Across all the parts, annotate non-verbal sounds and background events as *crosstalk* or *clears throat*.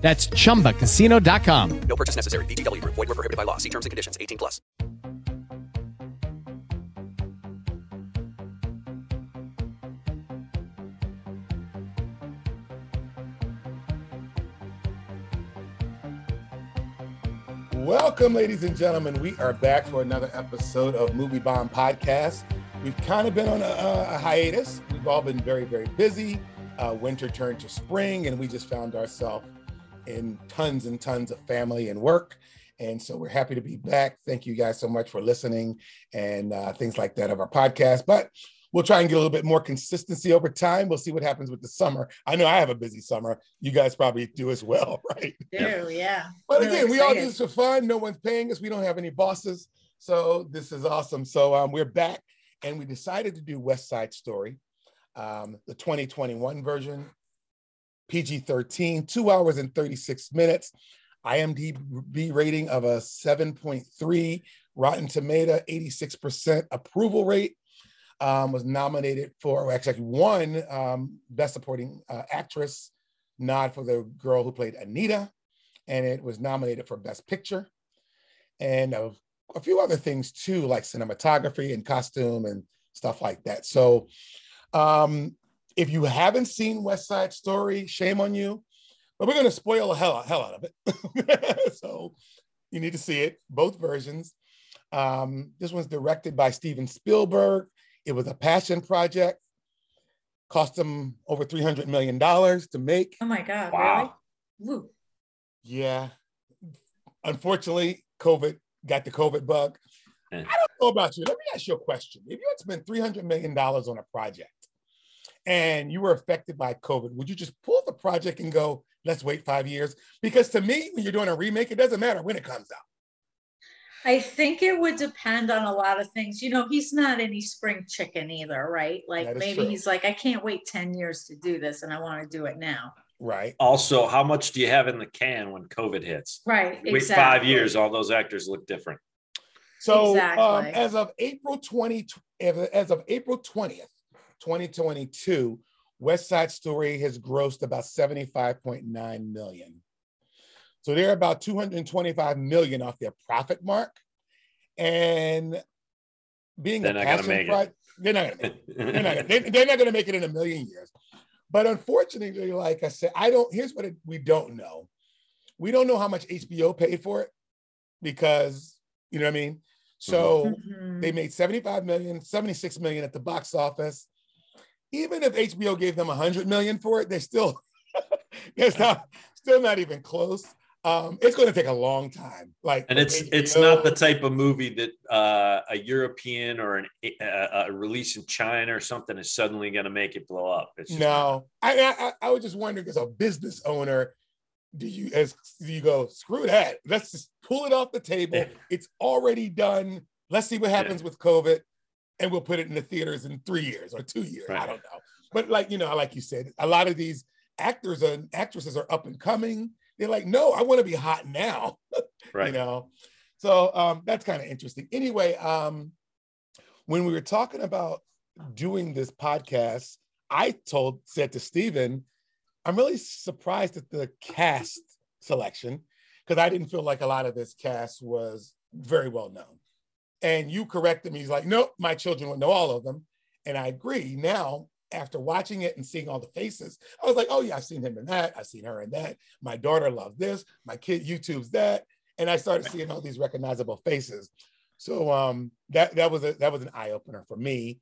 That's chumbacasino.com. No purchase necessary. VGW Group. Void were prohibited by law. See terms and conditions. 18 plus. Welcome, ladies and gentlemen. We are back for another episode of Movie Bomb Podcast. We've kind of been on a, a hiatus. We've all been very, very busy. Uh, winter turned to spring, and we just found ourselves in tons and tons of family and work. And so we're happy to be back. Thank you guys so much for listening and uh, things like that of our podcast. But we'll try and get a little bit more consistency over time. We'll see what happens with the summer. I know I have a busy summer. You guys probably do as well, *laughs* right? Do, yeah. But Really again, we all do this for fun. No one's paying us. We don't have any bosses. So this is awesome. So um, we're back and we decided to do West Side Story, um, the 2021 version, PG 13, two hours and 36 minutes, IMDb rating of a 7.3, Rotten Tomato, 86% approval rate. Um, was nominated for, or actually won um, Best Supporting uh, Actress nod for the girl who played Anita and it was nominated for Best Picture and a, a few other things too, like cinematography and costume and stuff like that. So, um, if you haven't seen West Side Story, shame on you, but we're going to spoil the hell, hell out of it. *laughs* so, you need to see it, both versions. Um, this one's directed by Steven Spielberg. It was a passion project, cost him over $300 million to make. Oh my God. Wow. Really? Woo. Yeah. Unfortunately, COVID got the COVID bug. I don't know about you. Let me ask you a question. If you had spent $300 million on a project and you were affected by COVID, would you just pull the project and go, let's wait five years? Because to me, when you're doing a remake, it doesn't matter when it comes out. I think it would depend on a lot of things. You know, he's not any spring chicken either, right? Like maybe true. he's like, I can't wait 10 years to do this and I want to do it now. Right. Also, how much do you have in the can when COVID hits? Right. Wait exactly. five years, all those actors look different. So um, as of April 20, as of April 20th, 2022, West Side Story has grossed about 75.9 million. So they're about 225 million off their profit mark. And being They're a not gonna passion project, they're not gonna make it. They're not gonna, they, they're not gonna make it in a million years. But unfortunately, like I said, I don't, here's what it, we don't know. We don't know how much HBO paid for it because, you know what I mean? So Mhm. they made 75 million, 76 million at the box office. Even if HBO gave them a 100 million for it, they're still, *laughs* it's not, still not even close. Um, it's going to take a long time. Like, And it's it's not the type of movie that uh, a European or an, a, a release in China or something is suddenly going to make it blow up. It's just. No, I, I I was just wondering as a business owner, do you as do you go screw that? Let's just pull it off the table. Yeah. It's already done. Let's see what happens with COVID, and we'll put it in the theaters in three years or two years. I don't know, but like you know, like you said, a lot of these actors and actresses are up and coming. They're like, no, I want to be hot now. *laughs* right. you know so um that's kind of interesting anyway um when we were talking about doing this podcast i told said to Steven, i'm really surprised at the cast selection because i didn't feel like a lot of this cast was very well known and you corrected me he's like nope my children would know all of them and i agree now after watching it and seeing all the faces i was like oh yeah i've seen him in that i've seen her in that my daughter loves this my kid youtube's that and I started seeing all these recognizable faces. So um, that that was a that was an eye opener for me.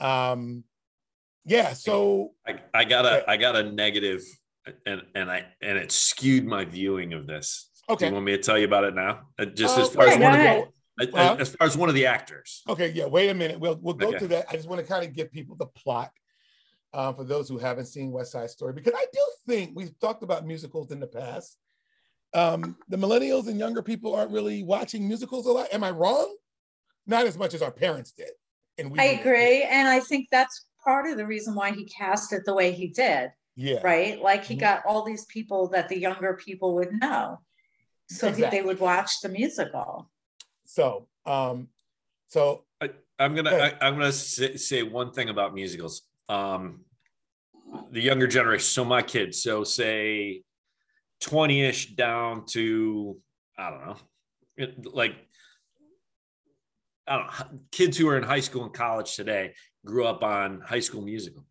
Um, yeah. So I, I got a I got a negative, and and I and it skewed my viewing of this. Do okay. you want me to tell you about it now? Uh, Just Uh, as far as yeah, one go of ahead. Well- as far as one of the actors. Okay. Yeah. Wait a minute. We'll we'll go Okay. to that. I just want to kind of give people the plot uh, for those who haven't seen West Side Story because I do think we've talked about musicals in the past. um, the millennials and younger people aren't really watching musicals a lot. Am I wrong? Not as much as our parents did. And we I did. agree. And I think that's part of the reason why he cast it the way he did, Yeah. right? Like he Mhm. got all these people that the younger people would know. So that Exactly. they would watch the musical. So, um, so I, I'm gonna Go I, I'm gonna say, say one thing about musicals. Um, the younger generation, so my kids, so say 20-ish down to I don't know, it- like I don't know, kids who are in high school and college today grew up on High School Musical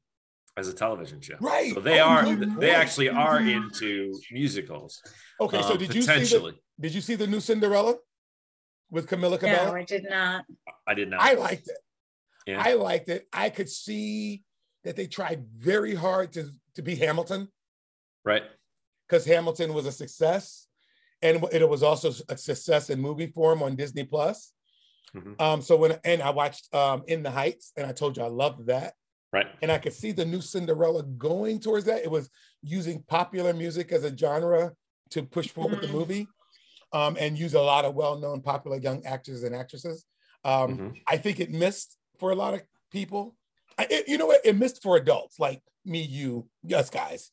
as a television show. Right. So they Oh, are good they actually are into musicals. okay. So um, did you see the did you see the new Cinderella with Camila Cabello? No, I did not. I did not. I liked it. Yeah. I liked it. I could see that they tried very hard to to be Hamilton right. because Hamilton was a success, and it was also a success in movie form on Disney Plus. Mhm. Um, so when and I watched um, In the Heights, and I told you I loved that, Right. and I could see the new Cinderella going towards that. It was using popular music as a genre to push forward the Mhm. movie, um, and use a lot of well-known popular young actors and actresses. Um, Mhm. I think it missed for a lot of people. I, it- you know what? It missed for adults like me, you, us guys.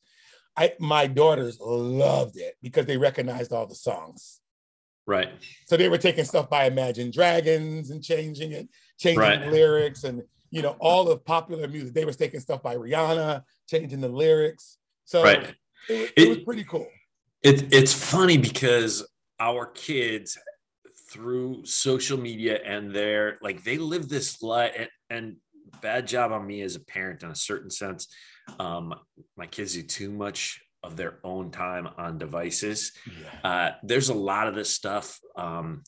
I my daughters loved it because they recognized all the songs. Right. So they were taking stuff by Imagine Dragons and changing it, changing Right. the lyrics, and you know all the popular music. They were taking stuff by Rihanna, changing the lyrics. So Right. it, was- it was pretty cool. It, it's funny because our kids through social media and they're like they live this life and, and bad job on me as a parent in a certain sense. Um my kids do too much of their own time on devices. Uh there's a lot of this stuff um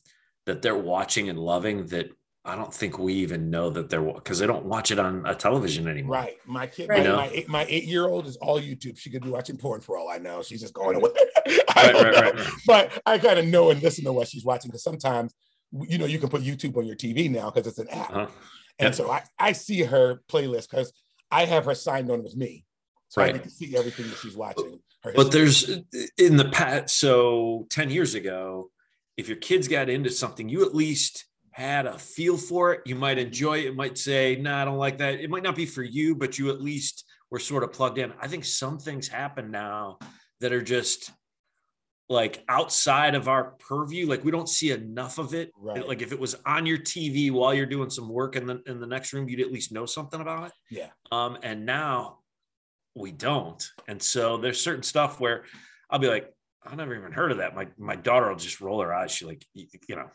that they're watching and loving that i don't think we even know that they're because they don't watch it on a television anymore Right. My kid, Right. my, my, eight, my eight-year-old is all YouTube. She could be watching porn for all I know. She's just going away. *laughs* I Right, right, right. But I kind of know and listen to what she's watching because sometimes, you know, you can put YouTube on your TV now because it's an app. Uh-huh. And so I, I see her playlist because I have her signed on with me. So I Right. get to see everything that she's watching. But there's in the past, so 10 years ago, if your kids got into something, you at least had a feel for it. You might enjoy it. It might say, no, I don't like that. It might not be for you, but you at least were sort of plugged in. I think some things happen now that are just like outside of our purview. Like we don't see enough of it. Right. Like if it was on your TV while you're doing some work in the in the next room, you'd at least know something about it. yeah. Um, and now we don't. And so there's certain stuff where I'll be like, I never even heard of that. My my daughter will just roll her eyes. She like, you, you know,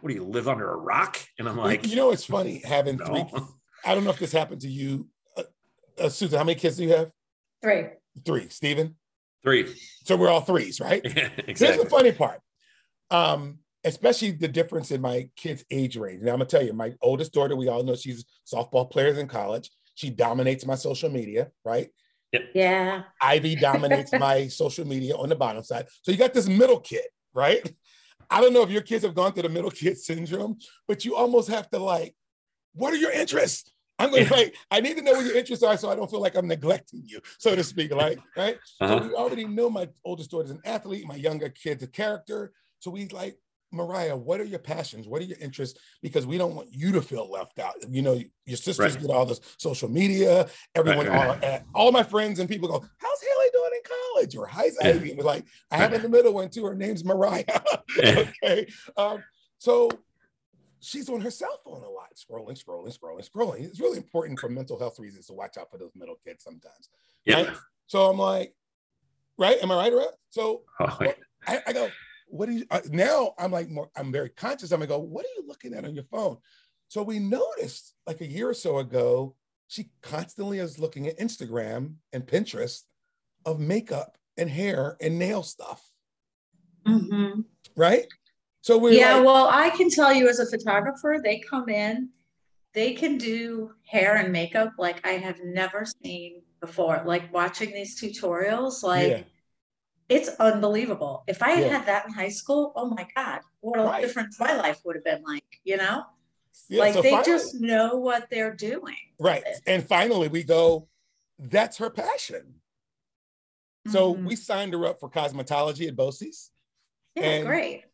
what do you live under a rock? And I'm like, you know, it's funny having no. three. I don't know if this happened to you. Uh, uh, Susan, how many kids do you have? Three. Three. Stephen? Three. So we're all threes, right? *laughs* Yeah, Here's the funny part. Um, especially the difference in my kids' age range. Now I'm gonna tell you, my oldest daughter, we all know she's softball players in college. She dominates my social media, right? Yep. Yeah. Ivy dominates *laughs* my social media on the bottom side. So you got this middle kid, right? I don't know if your kids have gone through the middle kid *laughs* syndrome, but you almost have to like, what are your interests? I'm gonna Yeah. like, I need to know what your interests are so I don't feel like I'm neglecting you, so to speak. Like, right? *laughs* Uh-huh. So we already know my oldest daughter's an athlete, my younger kid's a character. So we like, Mariah, what are your passions? What are your interests? Because we don't want you to feel left out. You know, your sisters Right. get all this social media, everyone, Right, all, right. uh, all my friends and people go, How's Haley doing in college? Or how's Yeah. Ivy? And like, I have in the middle one too. Her name's Mariah. *laughs* *laughs* Okay. Um, so she's on her cell phone a lot, scrolling, scrolling, scrolling, scrolling. It's really important for mental health reasons to watch out for those middle kids sometimes. Yeah. Right? So I'm like, right? Am I right or right? So Oh. I, I go, what do you uh, now? I'm like more, I'm very conscious. I'm gonna go, what are you looking at on your phone? So we noticed like a year or so ago, she constantly is looking at Instagram and Pinterest of makeup and hair and nail stuff, Mhm. right? So we're Yeah, like, well, I can tell you as a photographer, they come in, they can do hair and makeup like I have never seen before. Like watching these tutorials, like Yeah. It's unbelievable. If I had Yeah. had that in high school, oh my God, what a Right. difference my life would have been like, you know? yeah, like so they finally- just know what they're doing. right. And finally we go, that's her passion. So Mhm. we signed her up for cosmetology at BOCES. Yeah, And- great.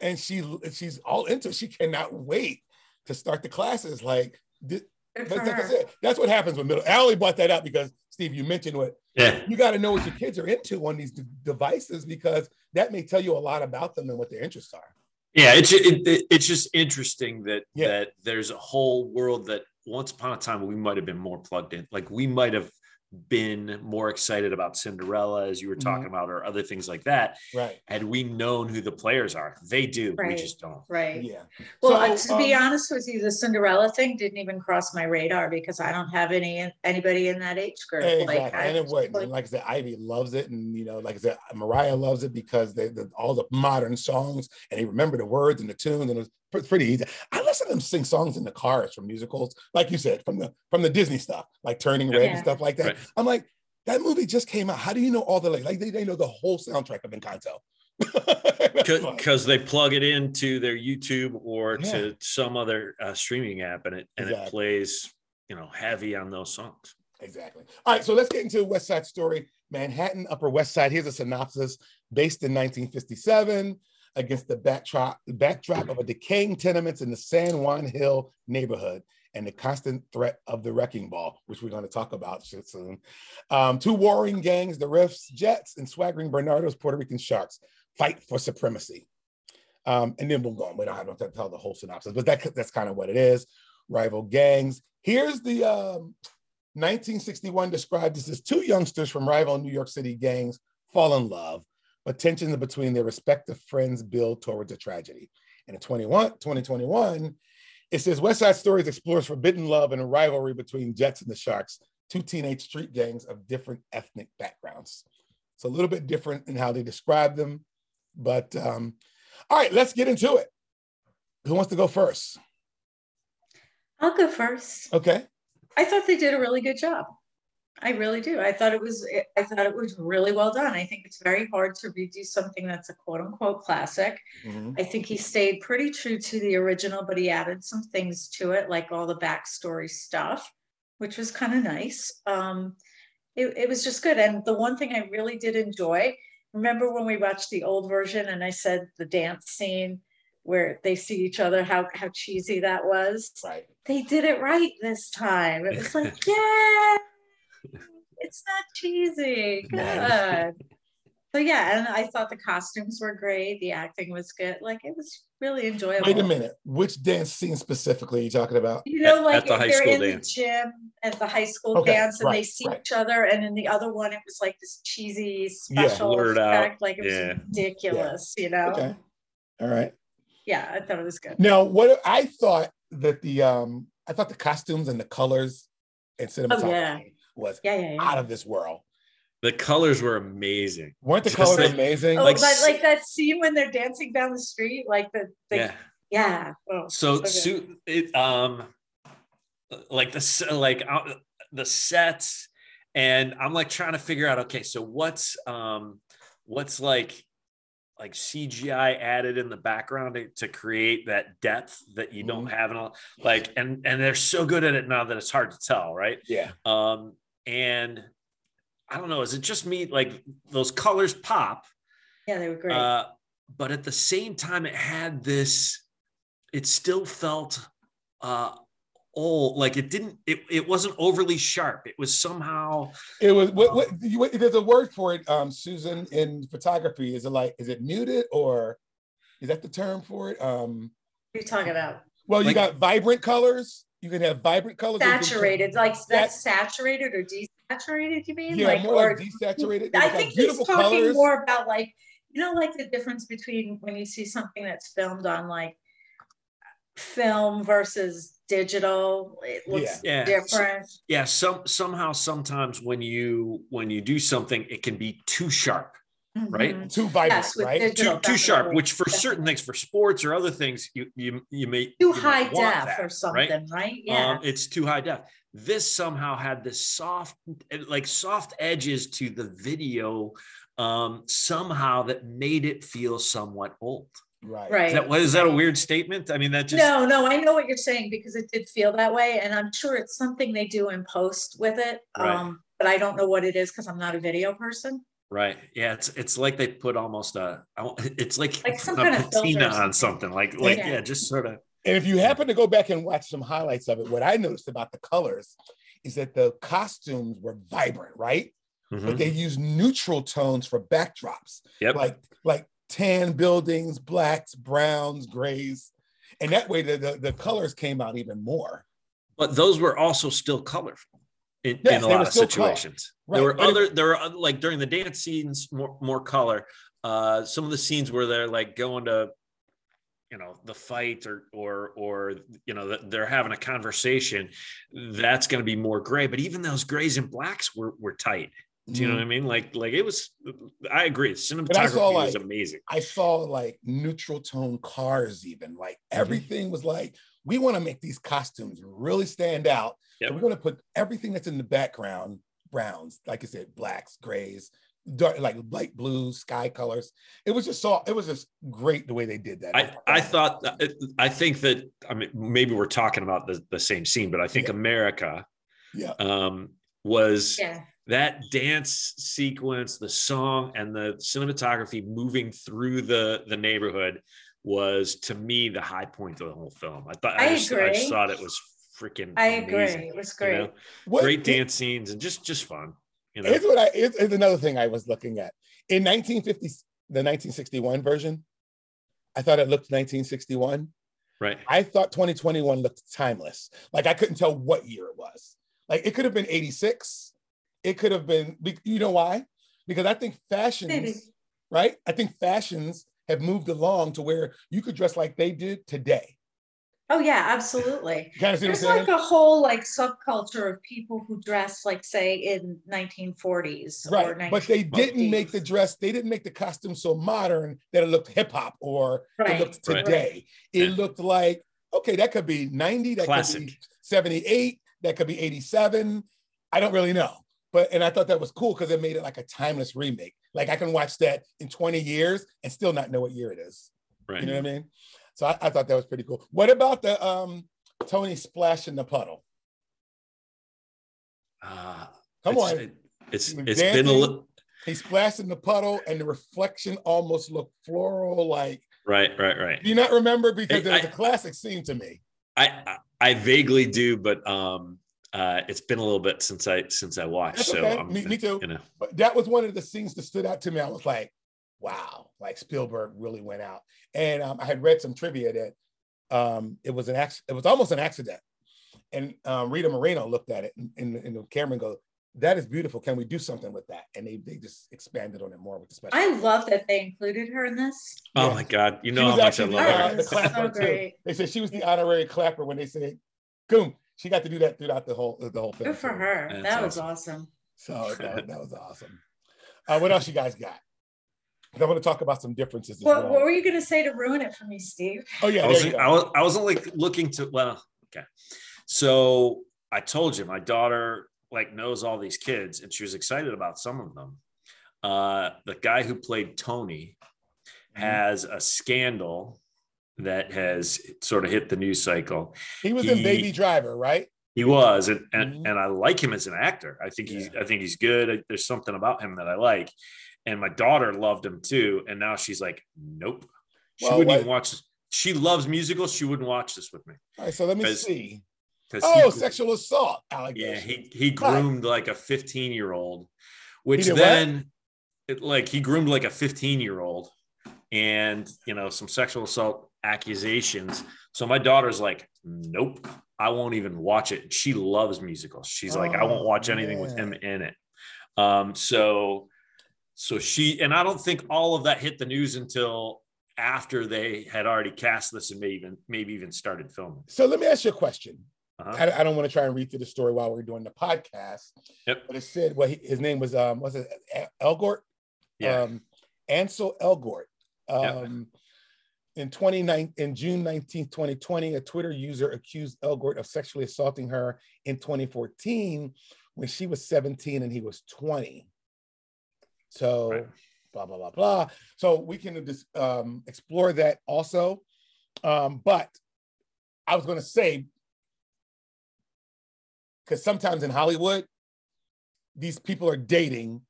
And she she's all into it. She cannot wait to start the classes. Like, thi- Good but for like I her. said, that's what happens with middle. I only brought that up because Steve, you mentioned what Yeah. you got to know what your kids are into on these de- devices because that may tell you a lot about them and what their interests are. Yeah, it's it, it, it's just interesting that Yeah. that there's a whole world that once upon a time we might have been more plugged in. Like we might have been more excited about Cinderella, as you were talking Mm-hmm. about, or other things like that. Right. Had we known who the players are, they do. We just don't. Right. Yeah. Well, uh, So, to be um, honest with you, the Cinderella thing didn't even cross my radar because I don't have any anybody in that age group. Exactly. Like, I and it wouldn't. like- And like I said, Ivy loves it. And, you know, like I said, Mariah loves it because they, the, all the modern songs and they remember the words and the tunes. And it was pre- pretty easy. I listen to them sing songs in the cars from musicals, like you said, from the from the Disney stuff, like Turning Red and stuff like that. Right. I'm like, that movie just came out. How do you know all the like, like they, they know the whole soundtrack of Encanto? *laughs* Because they plug it into their YouTube or Yeah. to some other uh, streaming app, and it and Exactly. it plays, you know, heavy on those songs. Exactly. All right, so let's get into West Side Story. Manhattan, Upper West Side. Here's a synopsis. Based in 1957, against the backdrop, backdrop of a decaying tenements in the San Juan Hill neighborhood and the constant threat of the wrecking ball, which we're going to talk about soon. Um, two warring gangs, the Riffs, Jets, and swaggering Bernardo's Puerto Rican Sharks fight for supremacy. Um, and then we'll go on. We don't have to tell the whole synopsis, but that, that's kind of what it is. Rival gangs. Here's the um, 1961 described this as two youngsters from rival New York City gangs fall in love, but tensions between their respective friends build towards a tragedy. And in 21, 2021, it says West Side Stories explores forbidden love and a rivalry between Jets and the Sharks, two teenage street gangs of different ethnic backgrounds. It's a little bit different in how they describe them. But um, all right, let's get into it. Who wants to go first? I'll go first. Okay. I thought they did a really good job. I really do. I thought it was I thought it was really well done. I think it's very hard to redo something that's a quote unquote classic. Mhm. I think he stayed pretty true to the original, but he added some things to it, like all the backstory stuff, which was kind of nice. Um, it, it was just good. And the one thing I really did enjoy, remember when we watched the old version and I said the dance scene where they see each other, how how cheesy that was. Right. They did it right this time. It was like, *laughs* yeah, it's not cheesy. *laughs* Good. So yeah, and I thought the costumes were great. The acting was good. Like it was really enjoyable. Wait a minute. Which dance scene specifically are you talking about? You know, like at the if high they're school in dance. the gym at the high school Okay, dance and they see right. each other, and in the other one it was like this cheesy Yeah, special out. effect. Like it was Yeah. ridiculous, you know? Okay. All right. Yeah, I thought it was good. Now, what I thought that the um I thought the costumes and the colors and cinematography Oh, yeah. Was Yeah, yeah, yeah. out of this world. The colors were amazing. Weren't the Just colors like- amazing? Oh, like but like that scene when they're dancing down the street, like the, the yeah. yeah. Oh, So, good. suit it um like the like uh, the sets and I'm like trying to figure out okay, so what's um what's like like CGI added in the background to, to create that depth that you don't Mm-hmm. have in all like and and they're so good at it now that it's hard to tell, right? yeah. Um and I don't know, is it just me like those colors pop yeah, they were great. uh, but at the same time, it had this. It still felt uh, old. Like it didn't. It, it wasn't overly sharp. It was somehow. It was what, what, you, what there's a word for it, um, Susan, in photography. Is it like is it muted or is that the term for it? Um, what are you talking about? well, you Like- got vibrant colors. You can have vibrant colors. or can- Saturated, like That- that's saturated or desaturated, you mean? Yeah, like more or like desaturated. I think he's beautiful talking colors. more about like, you know, like the difference between when you see something that's filmed on like film versus digital, it looks Yeah. different. Yeah. Some somehow sometimes when you when you do something, it can be too sharp, right? Mhm. Too vibrant, Yes, right? Too too sharp. Which for certain things, for sports or other things, you you you may Too you high want def that, or something, right? Yeah. Um, it's too high def. This somehow had this soft, like soft edges to the video, um, somehow that made it feel somewhat old. Right. right. Is that what is that a weird statement? I mean, that just no, no, I know what you're saying because it did feel that way, and I'm sure it's something they do in post with it. Right. Um, but I don't know what it is because I'm not a video person. Right. Yeah. It's it's like they put almost a *laughs* It's like, Like some a kind of patina on something. Like like Yeah. yeah, just sort of. And if you happen to go back and watch some highlights of it, what I noticed about the colors is that the costumes were vibrant, right? Mm-hmm. But they used neutral tones for backdrops, Yep. like like tan buildings, blacks, browns, grays, and that way the, the, the colors came out even more. but those were also still colorful in, Yes, in a lot of situations. Right, There were but other, there were other- like during the dance scenes, more more color. Uh, some of the scenes where they're like going to, you know, the fight or or or you know they're having a conversation. That's going to be more gray. But even those grays and blacks were were tight. Do you know what I mm-hmm. mean? Like like it was. Uh, I agree. Cinematography saw, was like- amazing. I saw like neutral tone cars, even like everything mm-hmm. was like, we want to make these costumes really stand out. Yep. So we're going to put everything that's in the background, browns, like I said, blacks, grays, dark, like light blues, sky colors. It was just so it was just great the way they did that. I, I thought I think that I mean maybe we're talking about the, the same scene, but I think Yeah. America Yeah. um, was Yeah. that dance sequence, the song, and the cinematography moving through the the neighborhood was to me the high point of the whole film. I thought I, I just, I just thought it was freaking I agree. amazing, It was you great. know? What- Great dance scenes and just just fun. You know, Here's what I here's, here's another thing I was looking at. In 1950, the 1961 version, I thought it looked 1961. right? I thought 2021 looked timeless. Like I couldn't tell what year it was. Like it could have been 86. It could have been, you know why? Because I think fashions, Maybe. right? I think fashions have moved along to where you could dress like they did today. Oh yeah, absolutely. *laughs* You kind of see what I'm There's saying? like a whole like subculture of people who dress like say in 1940s or right. But they didn't make the dress, they didn't make the costume so modern that it looked hip hop or it Right, looked right. today. It Yeah. looked like, okay, that could be 90, that could Classic. be 78, that could be 87. I don't really know. But and I thought that was cool because it made it like a timeless remake. Like I can watch that in 20 years and still not know what year it is. Right. You know what I mean? So I, I thought that was pretty cool. What about the um Tony splash in the puddle? Uh, Come it's- on. it- it's it's been a dancing. little He splashed in the puddle and the reflection almost looked floral. Like, right, right, right. do you not remember? Because it was I- a classic scene to me. I I vaguely do, but um, uh, it's been a little bit since I since I watched. That's so okay. I'm, Me- me too. You know, But that was one of the scenes that stood out to me. I was like, wow, like Spielberg really went out. And um, I had read some trivia that um, it was an acc- it was almost an accident. And um, Rita Moreno looked at it and, and, and the camera and go, that is beautiful. Can we do something with that? And they, they just expanded on it more with the special. I effects. love that they included her in this. oh Yeah. my god, you know was how much I actually love the, her. uh, the So clapper too. They said she was the honorary clapper when they said, "Boom." She got to do that throughout the whole the whole film. Good for her. That's that was awesome. awesome. So that, *laughs* that was awesome. Uh, what else you guys got? 'Cause I want to talk about some differences as What, well. what were you going to say to ruin it for me, Steve? oh yeah, I was, you. I was I was only looking to well, okay. So I told you my daughter like knows all these kids and she was excited about some of them. Uh, the guy who played Tony Mm-hmm. has a scandal that has sort of hit the news cycle. he was in Baby Driver, right? He was, and and, Mhm. and I like him as an actor. I think he's I think he's good. There's something about him that I like, and my daughter loved him too. And now she's like, nope, she Well, wouldn't even watch. This. She loves musicals. She wouldn't watch this with me All right, so let me see. Oh, sexual assault yeah, he he groomed like a 15 year old, which then it, like he groomed like a 15 year old, and you know some sexual assault accusations. So my daughter's like, nope, I won't even watch it. She loves musicals. She's like, I won't Oh, watch anything with him in it. Um, so so she and I don't think all of that hit the news until after they had already cast this and maybe even maybe even started filming. So let me ask you a question. Uh-huh. I, I don't want to try and read through the story while we're doing the podcast. Yep. But it said, well, he, his name was um, was it Elgort? Yeah. Um, Ansel Elgort. Yep. Um, in 29 in June 19th, 2020, a Twitter user accused Elgort of sexually assaulting her in 2014 when she was 17 and he was 20. So Right. blah blah blah blah. So we can just um, explore that also. Um, but I was going to say because sometimes in Hollywood, these people are dating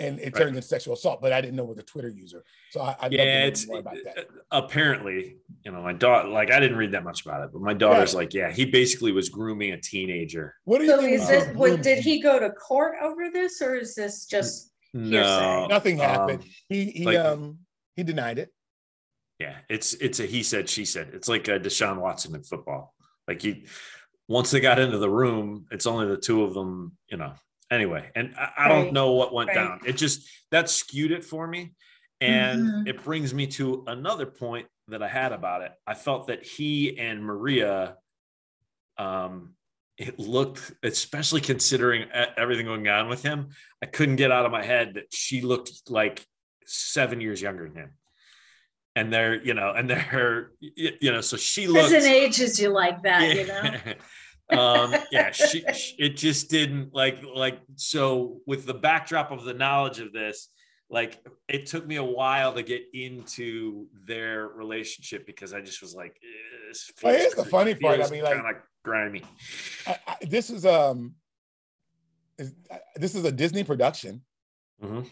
and it Right. turned into sexual assault. But I didn't know it was a Twitter user, so I, I'd love to yeah, know it's more about that. apparently, you know, my daughter, like, I didn't read that much about it, but my daughter's like, yeah, he basically was grooming a teenager. What do you So think? is about it, what, did he go to court over this or is this just, No, Nothing happened. um, He he like- um he denied it. yeah, it's it's a he said she said. It's like a Deshaun Watson in football. Like he, once they got into the room, it's only the two of them. You know. Anyway, and I, I don't Right, know what went right. down. It just that skewed it for me, and Mhm. it brings me to another point that I had about it. I felt that he and Maria, um, it looked, especially considering everything going on with him, I couldn't get out of my head that she looked like seven years younger than him. And they're, you know, and they're, *laughs* you know, so she looked. an ages you like that, you know? *laughs* um yeah she, she- it just didn't like like so with the backdrop of the knowledge of this like it took me a while to get into their relationship because i just was like eh, this Well, here's the funny part, I mean, like- kinda grimy I, I, this is um is, I- this is a Disney production, Mhm.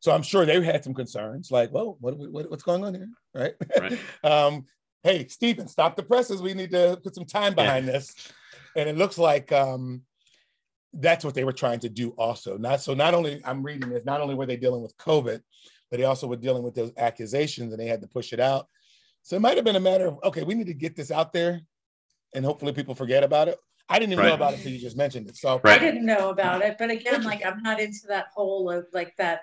so I'm sure they had some concerns, like, well, what, what what's going on here, right? Right. *laughs* um, hey, Stephen, stop the presses. We need to put some time behind this, and it looks like um, that's what they were trying to do. Also, not so. Not only I'm reading this, not only were they dealing with COVID, but they also were dealing with those accusations, and they had to push it out. So it might have been a matter of okay, we need to get this out there, and hopefully people forget about it. I didn't even know about it until you just mentioned it. So I didn't know about it, but again, like I'm not into that whole of like that,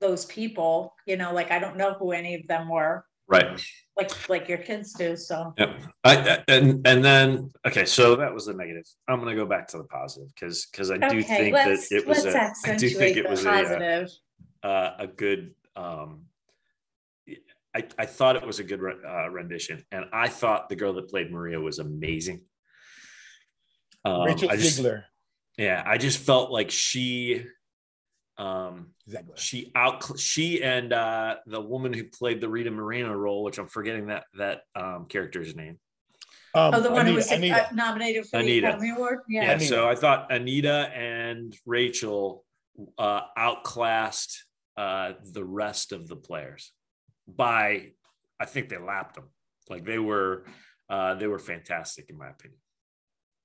those people, you know, like I don't know who any of them were, right like, like your kids do, so. Yep. I, I- and and then okay, so that was the negative. I'm gonna go back to the positive because because I do Okay, think that let's, it was let's a, I do think accentuate it the was a, uh, positive. uh, a good um I, I thought it was a good re- uh, rendition and i thought the girl that played maria was amazing um, Rachel I just, Zegler, yeah i just felt like she um Zegler. she out she and uh the woman who played the rita moreno role which i'm forgetting that that um character's name Um, Oh, the one who was uh, Anita. nominated for the Anita. Academy Award? yeah, Yeah. Anita. so i thought anita and rachel uh outclassed uh the rest of the players by i think they lapped them like they were uh they were fantastic in my opinion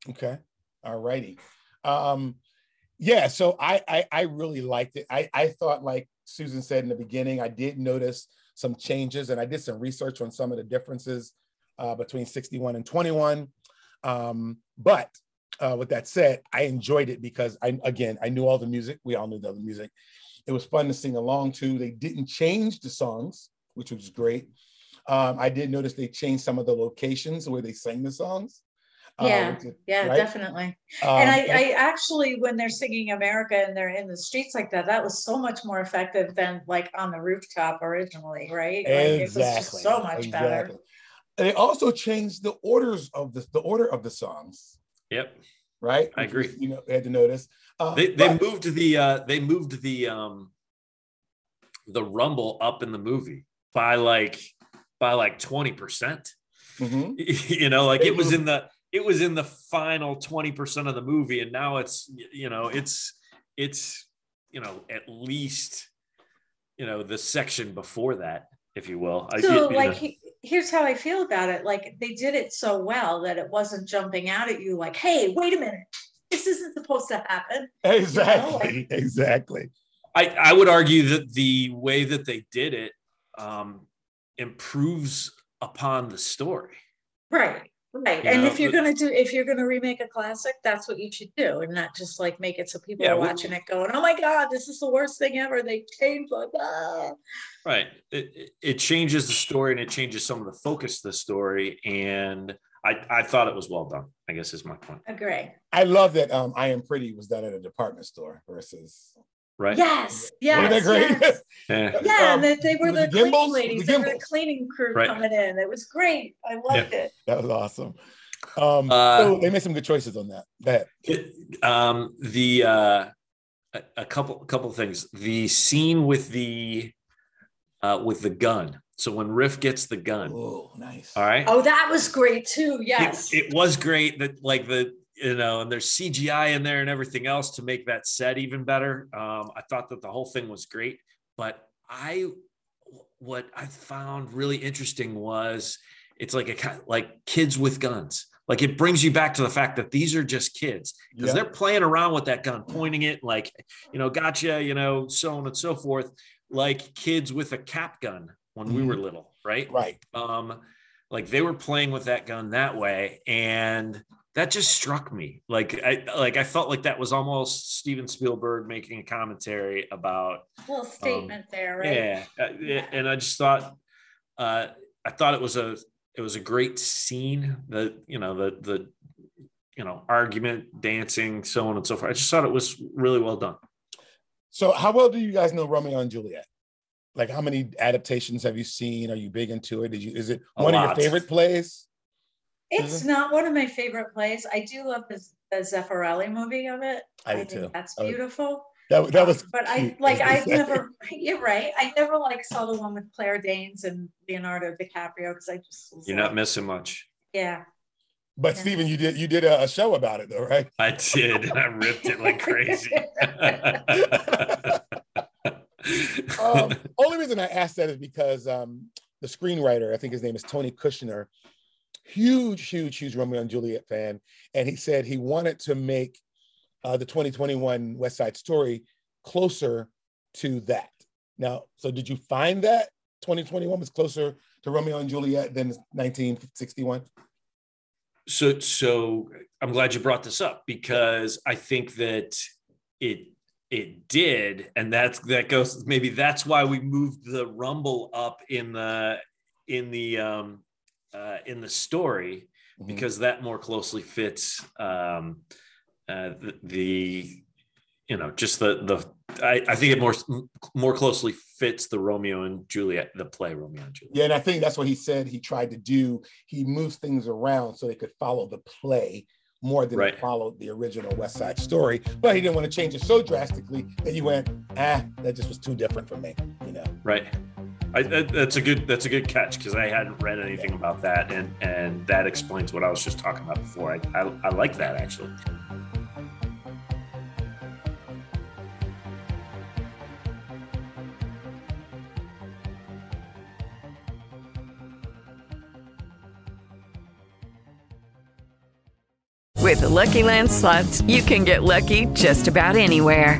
Okay. All righty. Um, yeah, so I, I I really liked it. I, I thought, like Susan said in the beginning, I did notice some changes and I did some research on some of the differences uh, between 61 and 21. Um, but uh, with that said, I enjoyed it because I again I knew all the music. We all knew the music. It was fun to sing along to. They didn't change the songs, which was great. Um, I did notice they changed some of the locations where they sang the songs. Uh, Yeah, which Yeah, right? definitely. Um, And I, I actually, when they're singing America and they're in the streets like that, that was so much more effective than like on the rooftop originally, right? Like, It was just exactly so much better. exactly. They also changed the orders of the the order of the songs, yep right? I Which was, agree. you know, they had to notice. Uh, they they but- moved the uh they moved the um the rumble up in the movie by like by like 20 percent Mhm. *laughs* you know like it was in the it was in the final 20% of the movie and now it's you know it's it's you know at least you know the section before that if you will I- So you like, he- here's how I feel about it. Like they did it so well that it wasn't jumping out at you like, hey, wait a minute. This isn't supposed to happen. Exactly, *laughs* exactly. I, I would argue that the way that they did it um, improves upon the story. Right. Right. You and know, if you're gonna do if you're gonna remake a classic, that's what you should do and not just like make it so people Yeah, are we- watching it going, Oh my god, this is the worst thing ever. They changed like ah. Right. It, it- it changes the story and it changes some of the focus of the story. And I, I thought it was well done, I guess is my point. Agree. I love that um, I Am Pretty was done at a department store versus. Right. Yes. Yes. Wasn't that great? yes. *laughs* Yeah. Yeah, Um, and that they were was the it cleaning ladies. The They were the cleaning crew Right. coming in. It was great. I loved it. that was awesome. Um, Uh, so they made some good choices on that. That um, the uh, a, a couple a couple things. The scene with the uh, with the gun. So when Riff gets the gun, oh, nice. all right. Oh, that was great too. It- Yes. It, was great that like the you know, and there's CGI in there and everything else to make that set even better. Um, I thought that the whole thing was great, but I, what I found really interesting was it's like a like kids with guns. Like it brings you back to the fact that these are just kids because Yeah. they're playing around with that gun, pointing it like, you know, gotcha, you know, so on and so forth, like kids with a cap gun when we Mhm. were little, right? Right. um like they were playing with that gun that way and that just struck me like i like i felt like that was almost steven spielberg making a commentary about a Little statement there, right? yeah uh, yeah, and i just thought uh i thought it was a it was a great scene the you know the the you know argument dancing so on and so forth i just thought it was really well done So, how well do you guys know Romeo and Juliet? Like, how many adaptations have you seen? Are you big into it? Did you? Is it A one of your favorite plays? It's Susan? not one of my favorite plays. I do love the, the Zeffirelli movie of it. I do think too. That's I beautiful. That, that was. Um, but I like I've never *laughs* you're right. I never like saw the one with Claire Danes and Leonardo DiCaprio because I just you're like, not missing much yeah. But Yeah. Stephen, you did you did a, a show about it though, right? i did i ripped it like crazy um, *laughs* *laughs* only reason I asked that is because um, the screenwriter, I think his name is Tony Kushner, huge, huge, huge Romeo and Juliet fan, and he said he wanted to make uh, the 2021 West Side Story closer to that. Now, so did you find that 2021 was closer to Romeo and Juliet than 1961? so so i'm glad you brought this up because i think that it it did and that's that goes maybe that's why we moved the rumble up in the in the um uh in the story Mhm. because that more closely fits um uh the, the you know just the the I, I think it more more closely fits the Romeo and Juliet the play Romeo and Juliet Yeah, and I think that's what he said he tried to do. He moves things around so they could follow the play more than Right. they followed the original West Side Story. But he didn't want to change it so drastically that you went, ah, that just was too different for me. You know. Right. I, that, that's a good that's a good catch because I hadn't read anything about that and and that explains what I was just talking about before. I I, I like that actually. With the Lucky Land slots, you can get lucky just about anywhere.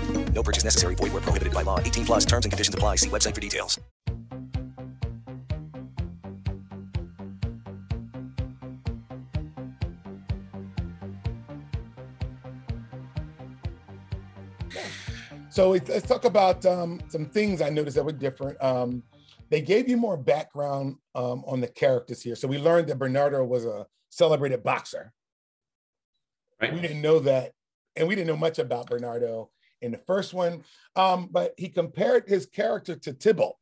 No purchase necessary. Void where prohibited by law. 18 plus terms and conditions apply. See website for details. So let's talk about um, some things I noticed that were different. Um, they gave you more background um, on the characters here. So we learned that Bernardo was a celebrated boxer. Right. We didn't know that, and we didn't know much about Bernardo in the first one. Um, but he compared his character to Tybalt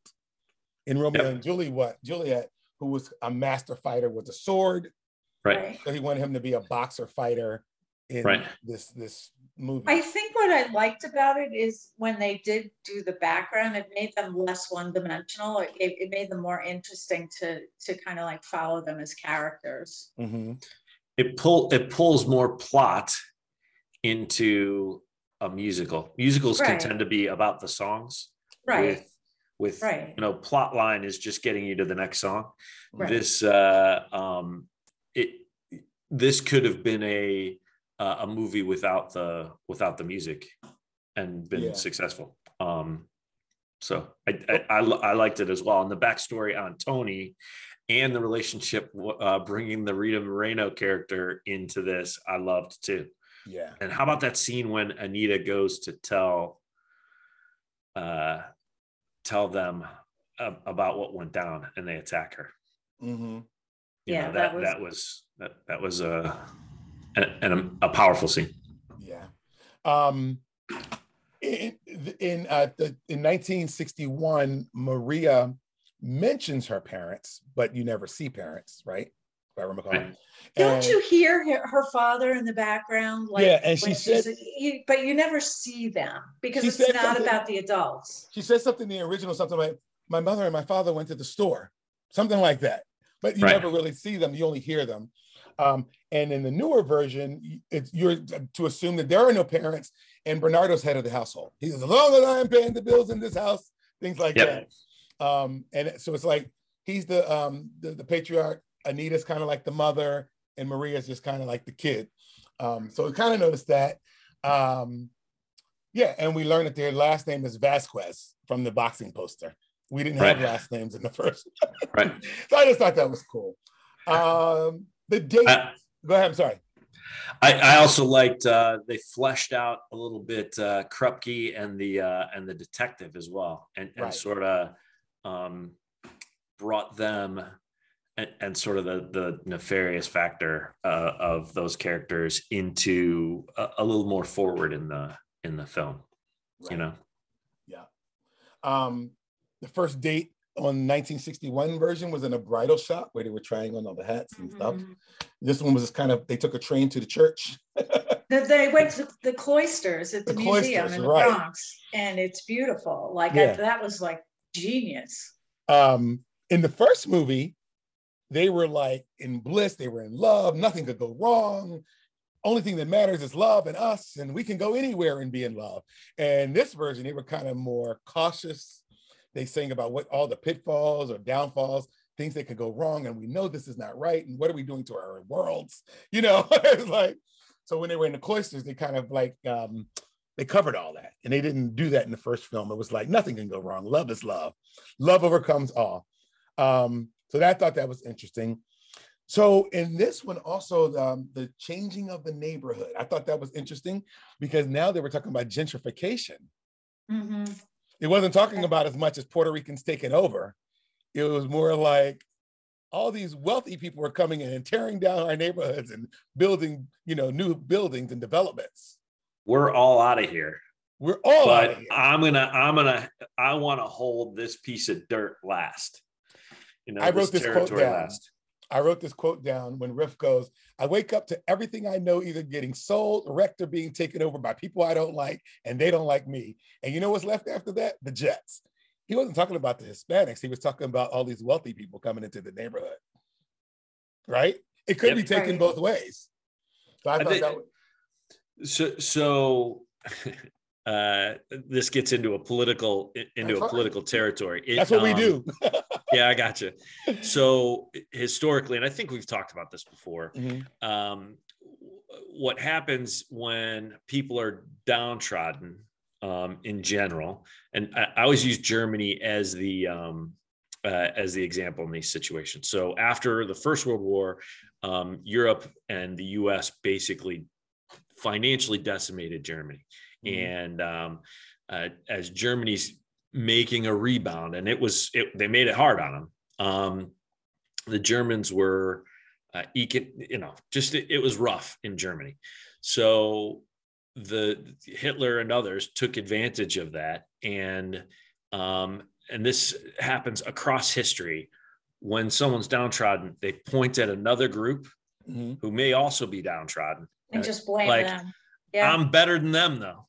in Romeo Yep. and Juliet, what Juliet, who was a master fighter with a sword. Right. So he wanted him to be a boxer fighter in Right. this this movie. I think what I liked about it is when they did do the background, it made them less one dimensional. It, gave- it made them more interesting to to kind of like follow them as characters. Mhm. It pull it pulls more plot into a musical. Musicals can tend to be about the songs. Right. With, with Right. you know, plot line is just getting you to the next song. Right. This uh um it this could have been a uh, a movie without the without the music and been Yeah. successful. Um So I, I, I, I liked it as well. And the backstory on Tony and the relationship, uh, bringing the Rita Moreno character into this, I loved too. Yeah. And how about that scene when Anita goes to tell, uh, tell them uh, about what went down and they attack her. Mm-hmm. Yeah, know, that that, was- that was, that, that was a, a, a powerful scene. Yeah. Um, in in, uh, the, in 1961, Maria mentions her parents, but you never see parents, right? If I. Right. Don't you hear her, her father in the background? Like, Yeah, and she when said- you, but you never see them because it's not about the adults. She said something in the original, something like, "My mother and my father went to the store," something like that. But you Right. never really see them; you only hear them. Um, and in the newer version, it's you're to assume that there are no parents, and Bernardo's head of the household. He says, "As long as I'm paying the bills in this house, things like Yep. that." Um, and so it's like he's the um the, the patriarch. Anita's kind of like the mother, and Maria's just kind of like the kid. Um, so we kind of noticed that. Um, yeah, and we learned that their last name is Vasquez from the boxing poster. We didn't have last names in the first. Right. *laughs* so I just thought that was cool. Um, the date. I- go ahead. I'm sorry. I, I also liked uh, they fleshed out a little bit uh, Krupke and the uh, and the detective as well, and, and Right. sort of um, brought them and, and sort of the the nefarious factor uh, of those characters into a, a little more forward in the in the film. You know, Yeah. Um, the first date on 1961 version was in a bridal shop where they were trying on all the hats and stuff. Mhm. This one was just kind of they took a train to the church. *laughs* They- They went to the cloisters at the, The museum in the right. Bronx, and it's beautiful. Like Yeah. I, that was like genius. um, in the first movie, they were like in bliss, they were in love, nothing could go wrong. Only thing that matters is love and us, and we can go anywhere and be in love. And this version, they were kind of more cautious. They sing about what all the pitfalls or downfalls, things that could go wrong, and we know this is not right. And what are we doing to our worlds? *laughs* You know, *laughs* it's like so when they were in the cloisters, they kind of like um, they covered all that, and they didn't do that in the first film. It was like nothing can go wrong. Love is love. Love overcomes all. Um, so that I thought that was interesting. So in this one, also um, the changing of the neighborhood, I thought that was interesting because now they were talking about gentrification. hmm It wasn't talking about as much as Puerto Ricans taking over. It was more like all these wealthy people were coming in and tearing down our neighborhoods and building, you know, new buildings and developments. we're all out of here. We're all out but of here. I'm gonna, I'm gonna, I want to hold this piece of dirt last. You know, I wrote this quote down. last. I wrote this quote down when Riff goes, I wake up to everything I know either getting sold, wrecked, or being taken over by people I don't like, and they don't like me. And you know what's left after that? The Jets. He wasn't talking about the Hispanics. He was talking about all these wealthy people coming into the neighborhood. Right? It could Yep. be taken Right. both ways. So I, I think- that was, So, so *laughs* uh, this gets into a political into That's a fine. political territory. It, that's what we um, do. *laughs* yeah, I got you. So historically, and I think we've talked about this before. Mhm. um, what happens when people are downtrodden um, in general, and I, I always use Germany as the um, uh, as the example in these situations. So after the First World War, um, Europe and the U.S. basically financially decimated Germany, Mhm. and um, uh, as Germany's making a rebound, and it was it, they made it hard on them. Um, the Germans were uh, econ, you know, just it, it was rough in Germany. So the Hitler and others took advantage of that, and um, and this happens across history. When someone's downtrodden, they point at another group Mhm. who may also be downtrodden. And Uh, just blame like, them. Yeah. I'm better than them, though.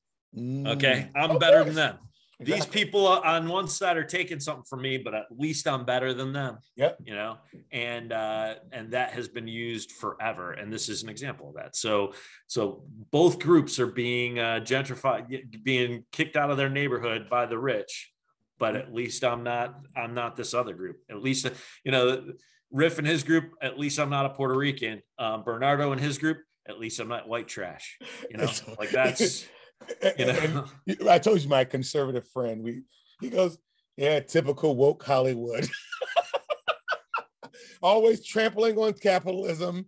Okay, Mm. I'm Of better than them. These people on one side are taking something from me, but at least I'm better than them. Yep. You know, and uh, and that has been used forever, and this is an example of that. So so both groups are being uh, gentrified, being kicked out of their neighborhood by the rich, but at least I'm not. I'm not this other group. At least you know, Riff and his group. At least I'm not a Puerto Rican. Um, Bernardo and his group. At least I'm not white trash. You know, like that's *laughs* *laughs* you know. And I told you my conservative friend. We He goes, yeah, typical woke Hollywood. *laughs* Always trampling on capitalism.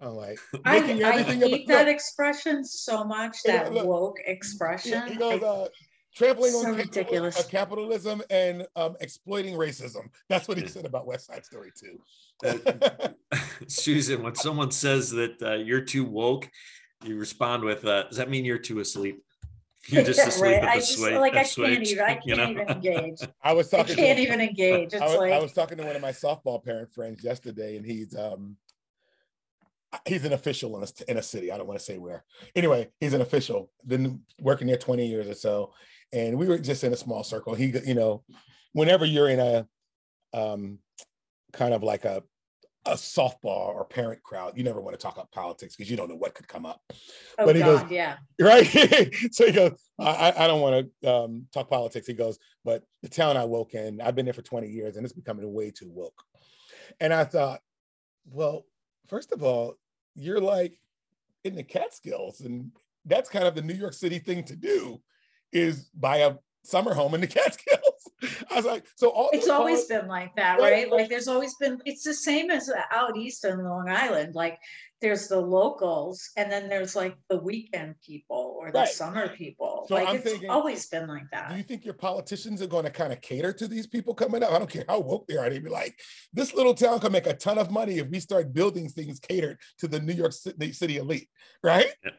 I'm like, I, making I everything hate about- that expression so much, that look. woke Yeah, expression. he goes, I- uh, trampling So on capital- uh, capitalism and um, exploiting racism. That's what he said about West Side Story too. *laughs* Susan, when someone says that uh, you're too woke, you respond with, uh, "Does that mean you're too asleep? *laughs* You're just asleep right. at I the just switch." like I switch, can't even I can't know? even engage. *laughs* I was talking. to can't him- even engage. It's I was, like I was talking to one of my softball parent friends yesterday, and he's um he's an official in a, in a city. I don't want to say where. Anyway, he's an official. Been working there twenty years or so, and we were just in a small circle. He, you know, whenever you're in a um kind of like a a softball or parent crowd, you never want to talk about politics because you don't know what could come up. oh but he god, goes- yeah. *laughs* right? so he goes, I, I- don't want to um, talk politics. He goes, but the town I woke in, I've been there for 20 years and it's becoming way too woke. And I thought, well, first of all, you're like in the Catskills, and that's kind of the New York City thing to do is buy a summer home in the *laughs* Catskills. I was like, so all It's all- always been like that, Right, right? right. Like there's always been, it's the same as out east on Long Island. Like there's the locals and then there's like the weekend people or the Right. summer people. So Like I'm it's thinking, always been like that. Do you think your politicians are going to kind of cater to these people coming up? I don't care how woke they are. They'd be like, this little town can make a ton of money if we start building things catered to the New York City, city elite, right? Yeah.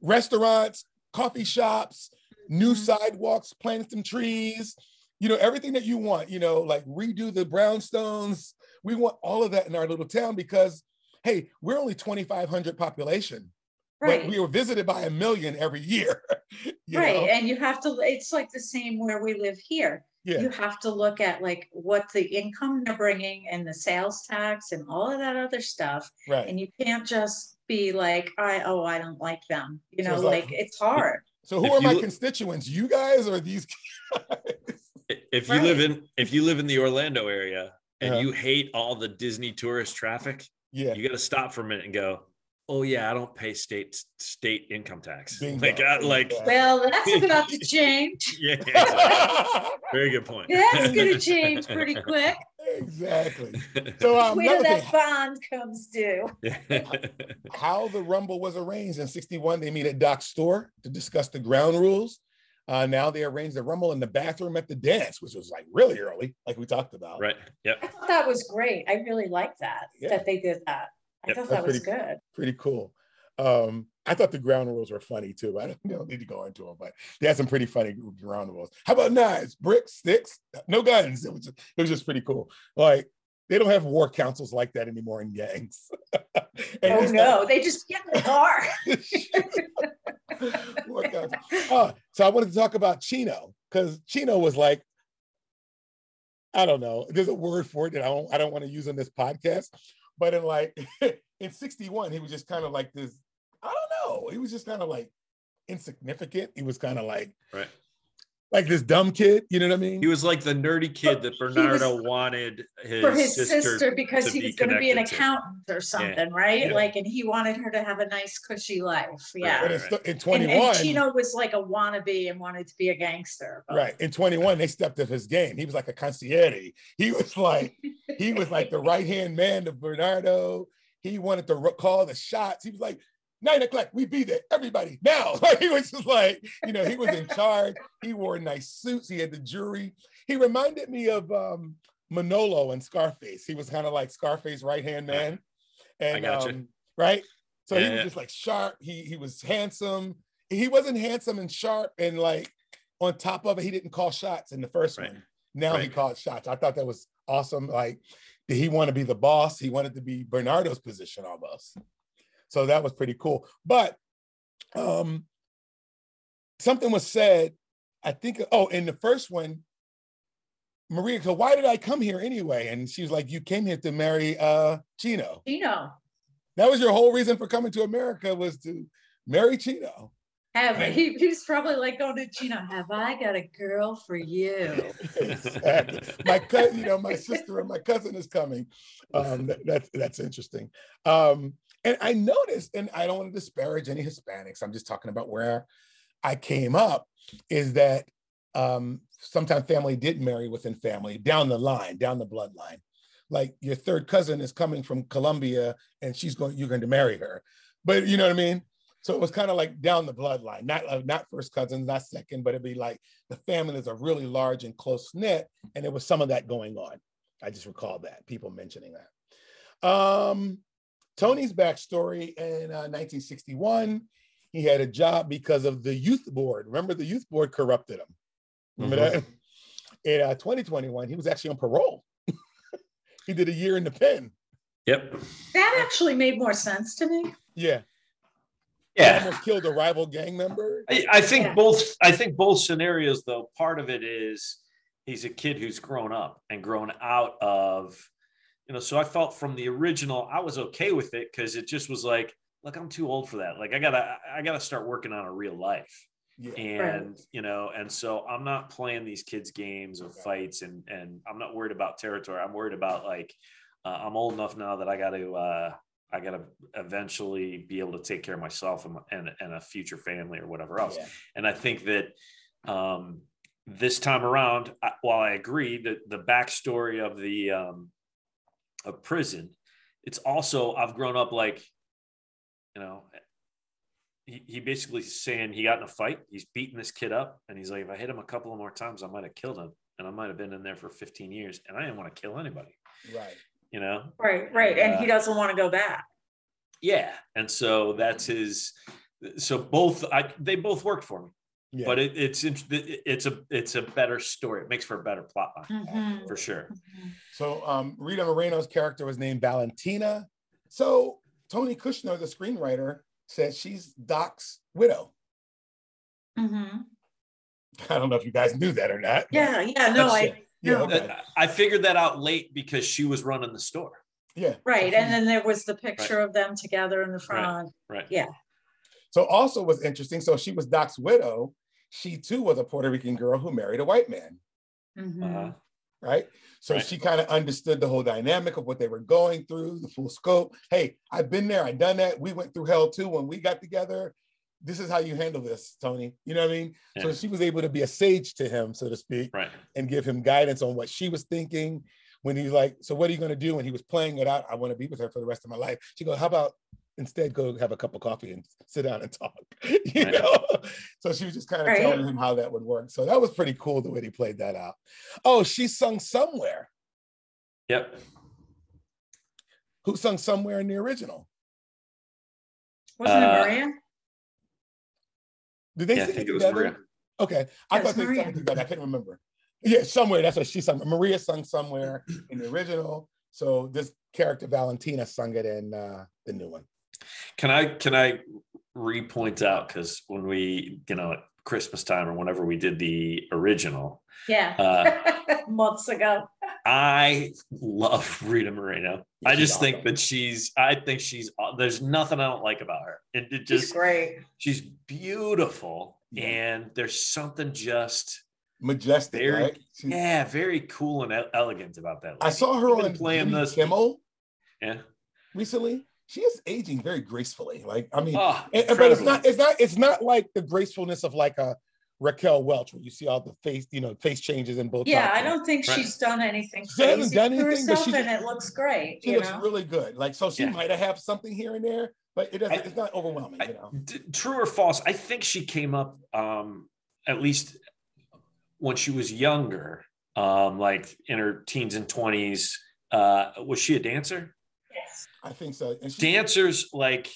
Restaurants, coffee shops, new Mhm. sidewalks, planting some trees, you know, everything that you want, you know, like redo the brownstones. We want all of that in our little town because, hey, we're only 2,500 population, but Right. we were visited by a million every year. *laughs* you Right. know? And you have to, it's like the same where we live here. Yeah. You have to look at like what the income they're bringing and the sales tax and all of that other stuff. Right. And you can't just be like, I, oh, I don't like them. You So know, it's like- like it's hard. So who If are my you- constituents? You guys or these *laughs* guys? If you live in if you live in the Orlando area and Uh-huh. you hate all the Disney tourist traffic, yeah. you got to stop for a minute and go, "Oh yeah, I don't pay state state income tax." *laughs* Bingo. Like, I, like, Well, that's *laughs* about to change. *laughs* yeah, exactly. very good point. That's gonna change pretty quick. exactly. So um, Wait till another that thing, bond comes due. how the Rumble was arranged in 61, they meet at Doc's store to discuss the ground rules. Uh, now they arranged the Rumble in the bathroom at the dance, which was like really early, like we talked about. right. Yep. I thought that was great. I really liked that, Yeah. that they did that. I Yep, thought that's that was pretty- good. Pretty cool. Um, I thought the ground rules were funny too. I don't, I *laughs* don't need to go into them, but they had some pretty funny ground rules. How about knives, bricks, sticks, no guns? It was just, it was just pretty cool. Like they don't have war councils like that anymore in gangs. *laughs* And Oh it's no, they just get in the car. *laughs* war council. Oh, so I wanted to talk about Chino because Chino was like, I don't know. There's a word for it that I don't I don't want to use on this podcast, but in like *laughs* in 61, he was just kind of like this. I don't know. He was just kind of like insignificant. He was kind of like Right. Like this dumb kid. You know what I mean? He was like the nerdy kid that He was- Bernardo wanted his, For his sister, sister, because he was gonna be an connected to. accountant or something, right? Yeah. Like, and he wanted her to have a nice cushy life. Yeah. But in, right. st- in And, 21, and Chino was like a wannabe and wanted to be a gangster. but- right in 21, they stepped up his game. He was like a concierge. He was *laughs* like he was like the *laughs* right hand man to Bernardo. He wanted to ro- call the shots. He was like, nine o'clock, we be there, everybody now. Like *laughs* he was just like, you know, he was in charge. He wore nice suits. He had the jury. He reminded me of um, Manolo and Scarface. He was kind of like Scarface right hand man. And gotcha. um, right. So he was yeah. just like sharp. He he was handsome. He wasn't handsome and sharp and like on top of it, he didn't call shots in the first Right. one. Now he Right. called shots. I thought that was awesome. Like, did he want to be the boss? He wanted to be Bernardo's position almost. So that was pretty cool. But um something was said, I think, oh, in the first one, Maria, so why did I come here anyway? And she was like, You came here to marry uh Chino. Chino. That was your whole reason for coming to America was to marry Chino. Have he, he's probably like going to Chino. Have I got a girl for you? exactly. My cousin, you know, my sister and my cousin is coming. Um, that- that's that's interesting. Um, and I noticed, and I don't want to disparage any Hispanics. I'm just talking about where I came up. Is that um, sometimes family did marry within family down the line, down the bloodline. Like your third cousin is coming from Colombia and she's going, you're going to marry her. But you know what I mean? So it was kind of like down the bloodline, not uh, not first cousins, not second, but it'd be like the families are really large and close knit, and there was some of that going on. I just recall that people mentioning that. Um, Tony's backstory in uh, 1961, he had a job because of the youth board. Remember, the youth board corrupted him. Remember Mhm. that? *laughs* In uh, 2021, he was actually on parole. *laughs* he did a year in the pen. Yep. That actually made more sense to me. Yeah. He Yeah. almost killed a rival gang member. I, I think Yeah. both. I think both scenarios, though. Part of it is he's a kid who's grown up and grown out of, you know. So I felt from the original, I was okay with it because it just was like, look, I'm too old for that. Like I gotta, I gotta start working on a real life. Yeah. and you know and so i'm not playing these kids games of fights and and i'm not worried about territory i'm worried about like uh, i'm old enough now that i got to uh i got to eventually be able to take care of myself and, and and a future family or whatever else Yeah. and i think that um this time around I, while i agree that the backstory of the um of prison it's also i've grown up like you know he, he basically saying he got in a fight. He's beating this kid up, and he's like, if I hit him a couple of more times, I might have killed him, and I might have been in there for 15 years, and I didn't want to kill anybody, Right. you know? Right, right. And he Uh, doesn't want to go back. Yeah, and so that's his. So both, I they both worked for me, Yeah. but it, it's it's a it's a better story. It makes for a better plot line Mhm. for sure. So um, Rita Moreno's character was named Valentina. So Tony Kushner, the screenwriter, said she's Doc's widow. Mhm. I don't know if you guys knew that or not. Yeah, yeah, no, That's I, it. Yeah. no. Okay. I figured that out late because she was running the store. Yeah. right. And then there was the picture of them together in the front. Right. Yeah. So also was interesting. So she was Doc's widow. She too was a Puerto Rican girl who married a white man. Mhm. Uh-huh. right? So Right. she kind of understood the whole dynamic of what they were going through, the full scope. Hey, I've been there, I've done that. We went through hell too when we got together. This is how you handle this, Tony. You know what I mean? So she was able to be a sage to him, so to speak, Right. and give him guidance on what she was thinking. When he's like, So what are you going to do? When he was playing it out, I want to be with her for the rest of my life. She goes, How about instead go have a cup of coffee and sit down and talk? *laughs* you Right. know? So she was just kind of Right. telling him how that would work. So that was pretty cool the way he played that out. Oh, she sung somewhere. Yep. Who sung somewhere in the original? Wasn't Uh, it Maria? Did they Yeah, I sing think it it was together? Maria. Okay, I Yes, thought they Maria. sang it together. I couldn't remember. Yeah, somewhere. That's what she sung. Maria sung somewhere in the original. So this character Valentina sung it in uh, the new one. Can I can I re-point out because when we you know at Christmas time or whenever we did the original, Yeah. uh, *laughs* Months ago. I love *laughs* Rita Moreno. Yeah, I she's just think that she's I think she's there's nothing I don't like about her. It, it She's just great. she's beautiful Yeah. and there's something just Majestic, Very- right? She- yeah very cool and elegant about that. I saw her Even on playing Jimmy this. Kimmel Yeah. recently. She is aging very gracefully. Like I mean, Oh, and- and- but it's not. It's not. It's not like the gracefulness of like a Raquel Welch, where you see all the face, you know, face changes in both. Yeah, I don't think Right. she's done anything She hasn't crazy done to anything, but herself, she and it looks great. She you looks know? really good. Like so, she Yeah. might have had something here and there, but it doesn't. I- it's not overwhelming. I- you know. D- true or false? I think she came up um, at least when she was younger, um, like in her teens and twenties. Uh, was she a dancer? I think so. Dancers, like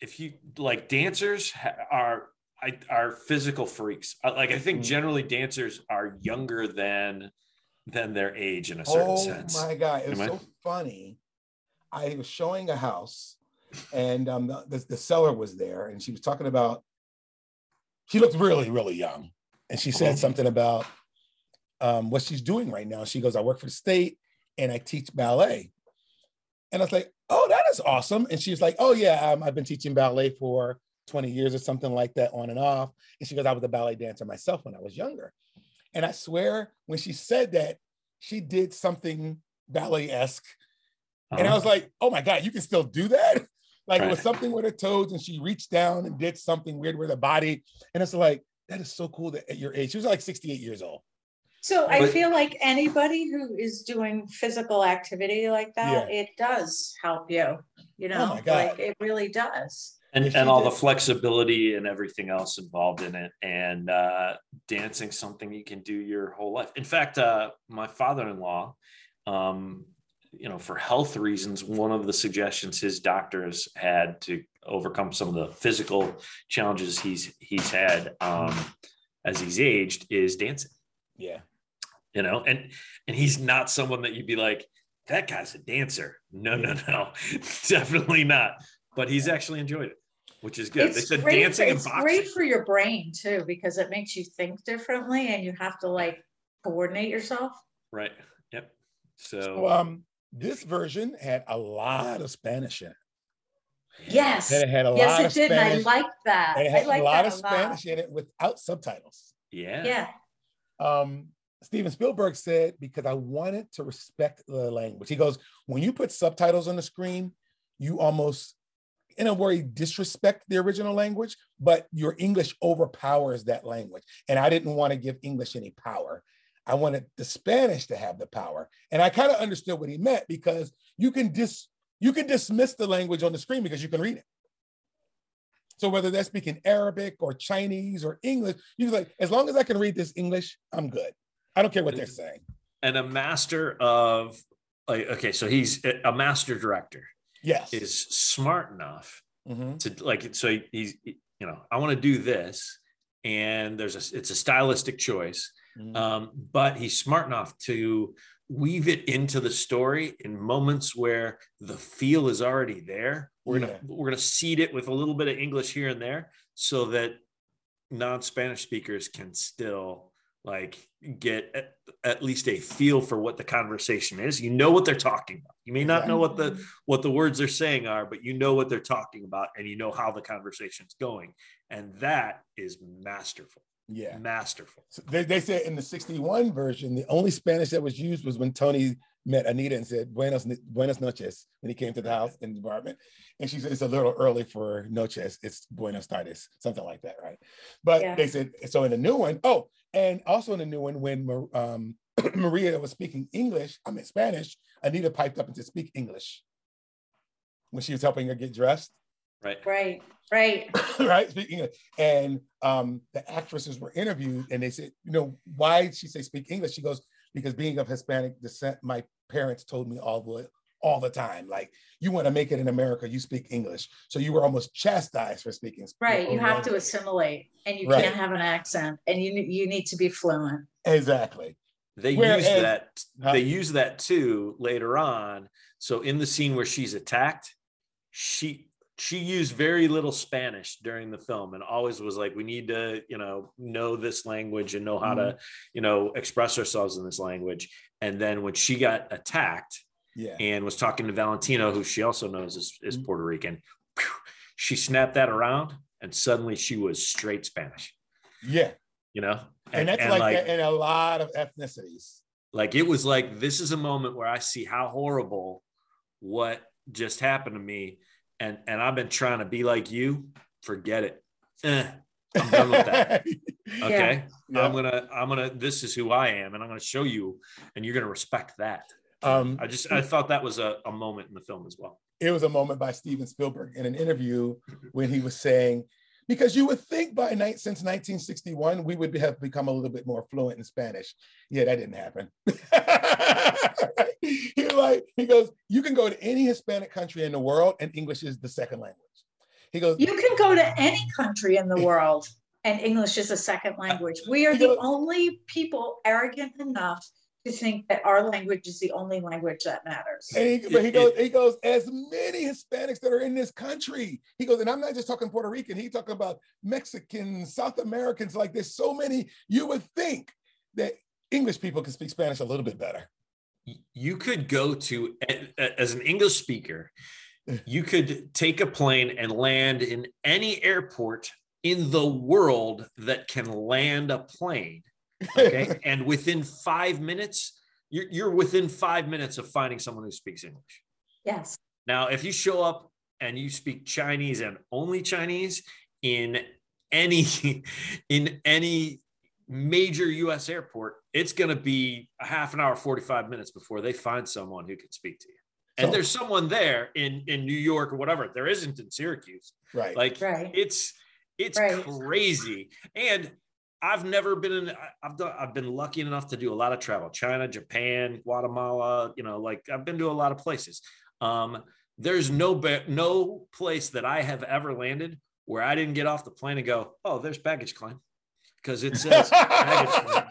if you like dancers, are I, are physical freaks. Like I think Mhm. generally dancers are younger than than their age in a certain oh sense. Oh my god, it was I- so funny. I was showing a house, and um, the, the seller was there, and she was talking about. She looked really, really young, and she said Mhm. something about um, what she's doing right now. She goes, "I work for the state, and I teach ballet." And I was like, "Oh, that is awesome!" And she was like, "Oh yeah, um, I've been teaching ballet for 20 years or something like that, on and off." And she goes, "I was a ballet dancer myself when I was younger." And I swear, when she said that, she did something ballet esque. And I Uh-huh. was like, oh my God, you can still do that? *laughs* Like it was something with her toes, and she reached down and did something weird with her body. And it's like, that is so cool that at your age, she was like 68 years old. So I But- feel like anybody who is doing physical activity like that, it does help you. You know, Oh my God. like it really does. and, and all the flexibility and everything else involved in it and uh, dancing something you can do your whole life in fact uh, my father-in-law um, you know for health reasons one of the suggestions his doctors had to overcome some of the physical challenges he's he's had um, as he's aged is dancing Yeah. you know and and he's not someone that you'd be like that guy's a dancer no no no *laughs* definitely not but he's actually enjoyed it which is good they It's said great, for, dancing and it's boxing great for your brain too, because it makes you think differently and you have to like coordinate yourself. right yep so, So um, this version had a lot of Spanish in it. Yes. And it had a Yes, lot it of did. And I Spanish. like that. and it I had like a lot of a lot. Spanish in it without subtitles. yeah Yeah. Um, Steven Spielberg said, because I wanted to respect the language. He goes, when you put subtitles on the screen, you almost, in a way, disrespect the original language, but your English overpowers that language. And I didn't want to give English any power. I wanted the Spanish to have the power. And I kind of understood what he meant because you can dis you can dismiss the language on the screen because you can read it. So whether they're speaking Arabic or Chinese or English, you like, as long as I can read this English, I'm good. I don't care what they're saying. and a master of like okay so he's a master director Yes. is smart enough Mhm. to like so he's you know i want to do this and there's a it's a stylistic choice Mhm. um, but he's smart enough to weave it into the story in moments where the feel is already there. We're gonna we're gonna seed it with a little bit of english here and there so that non-spanish speakers can still like get at, at least a feel for what the conversation is you know what they're talking about you may not know what the what the words they're saying are but you know what they're talking about and you know how the conversation's going and that is masterful Yeah. masterful So they, they said in the 61 version, the only Spanish that was used was when Tony met Anita and said, Buenos, buenas noches, when he came to the house in the apartment. And she said, it's a little early for noches. It's Buenos tardes, something like that, right? But Yeah. they said, so in the new one, oh, and also in the new one, when um, *clears throat* Maria was speaking English, I mean Spanish, Anita piped up and said, speak English when she was helping her get dressed. right Right. Right. *coughs* right? Speaking of, and um, the actresses were interviewed, and they said, you know, why did she say speak English? She goes, because being of Hispanic descent, my parents told me all the all the time, like you want to make it in America, you speak English. So you were almost chastised for speaking. your Right. You own have to assimilate and you Right. can't have an accent and you you need to be fluent. exactly. they Whereas- use that Huh? they use that too later on so in the scene where she's attacked she she used very little spanish during the film and always was like we need to you know know this language and know how to mm-hmm. you know express ourselves in this language and then when she got attacked Yeah. and was talking to valentino who she also knows is, is Mhm. puerto rican she snapped that around and suddenly she was straight spanish Yeah. you know And, that's like, that in a lot of ethnicities. like it was like this is a moment where I see how horrible what just happened to me, and and I've been trying to be like you. Forget it. Eh, I'm done with that. *laughs* Okay, Yeah. I'm gonna I'm gonna. This is who I am, and I'm gonna show you, and you're gonna respect that. Um, I just I thought that was a, a moment in the film as well. it was a moment by Steven Spielberg in an interview *laughs* when he was saying, because you would think by night since 1961 we would have become a little bit more fluent in Spanish. Yeah, that didn't happen. *laughs* he like, he goes, you can go to any Hispanic country in the world and English is the second language. He goes, You can go to any country in the world and English is a second *laughs* language. We are the only people arrogant enough to think that our language is the only language that matters. And he, but he goes, he goes, as many Hispanics that are in this country. He goes, and I'm not just talking Puerto Rican, he talking about Mexicans, South Americans, like there's so many, you would think that English people can speak Spanish a little bit better. you could go to a- a- as an english speaker *laughs* you could take a plane and land in any airport in the world that can land a plane okay *laughs* and within five minutes you're, you're within five minutes of finding someone who speaks english Yes. now if you show up and you speak chinese and only chinese in any *laughs* in any major US airport, it's going to be a half an hour, 45 minutes before they find someone who can speak to you. And So- there's someone there in in New York or whatever. There isn't in Syracuse. Right. Like Right. it's it's Right. crazy. And I've never been in I've done I've been lucky enough to do a lot of travel. China, Japan, Guatemala, you know, like I've been to a lot of places. Um there's no no place that I have ever landed where I didn't get off the plane and go, "Oh, there's baggage claim." Because it says baggage *laughs* claim.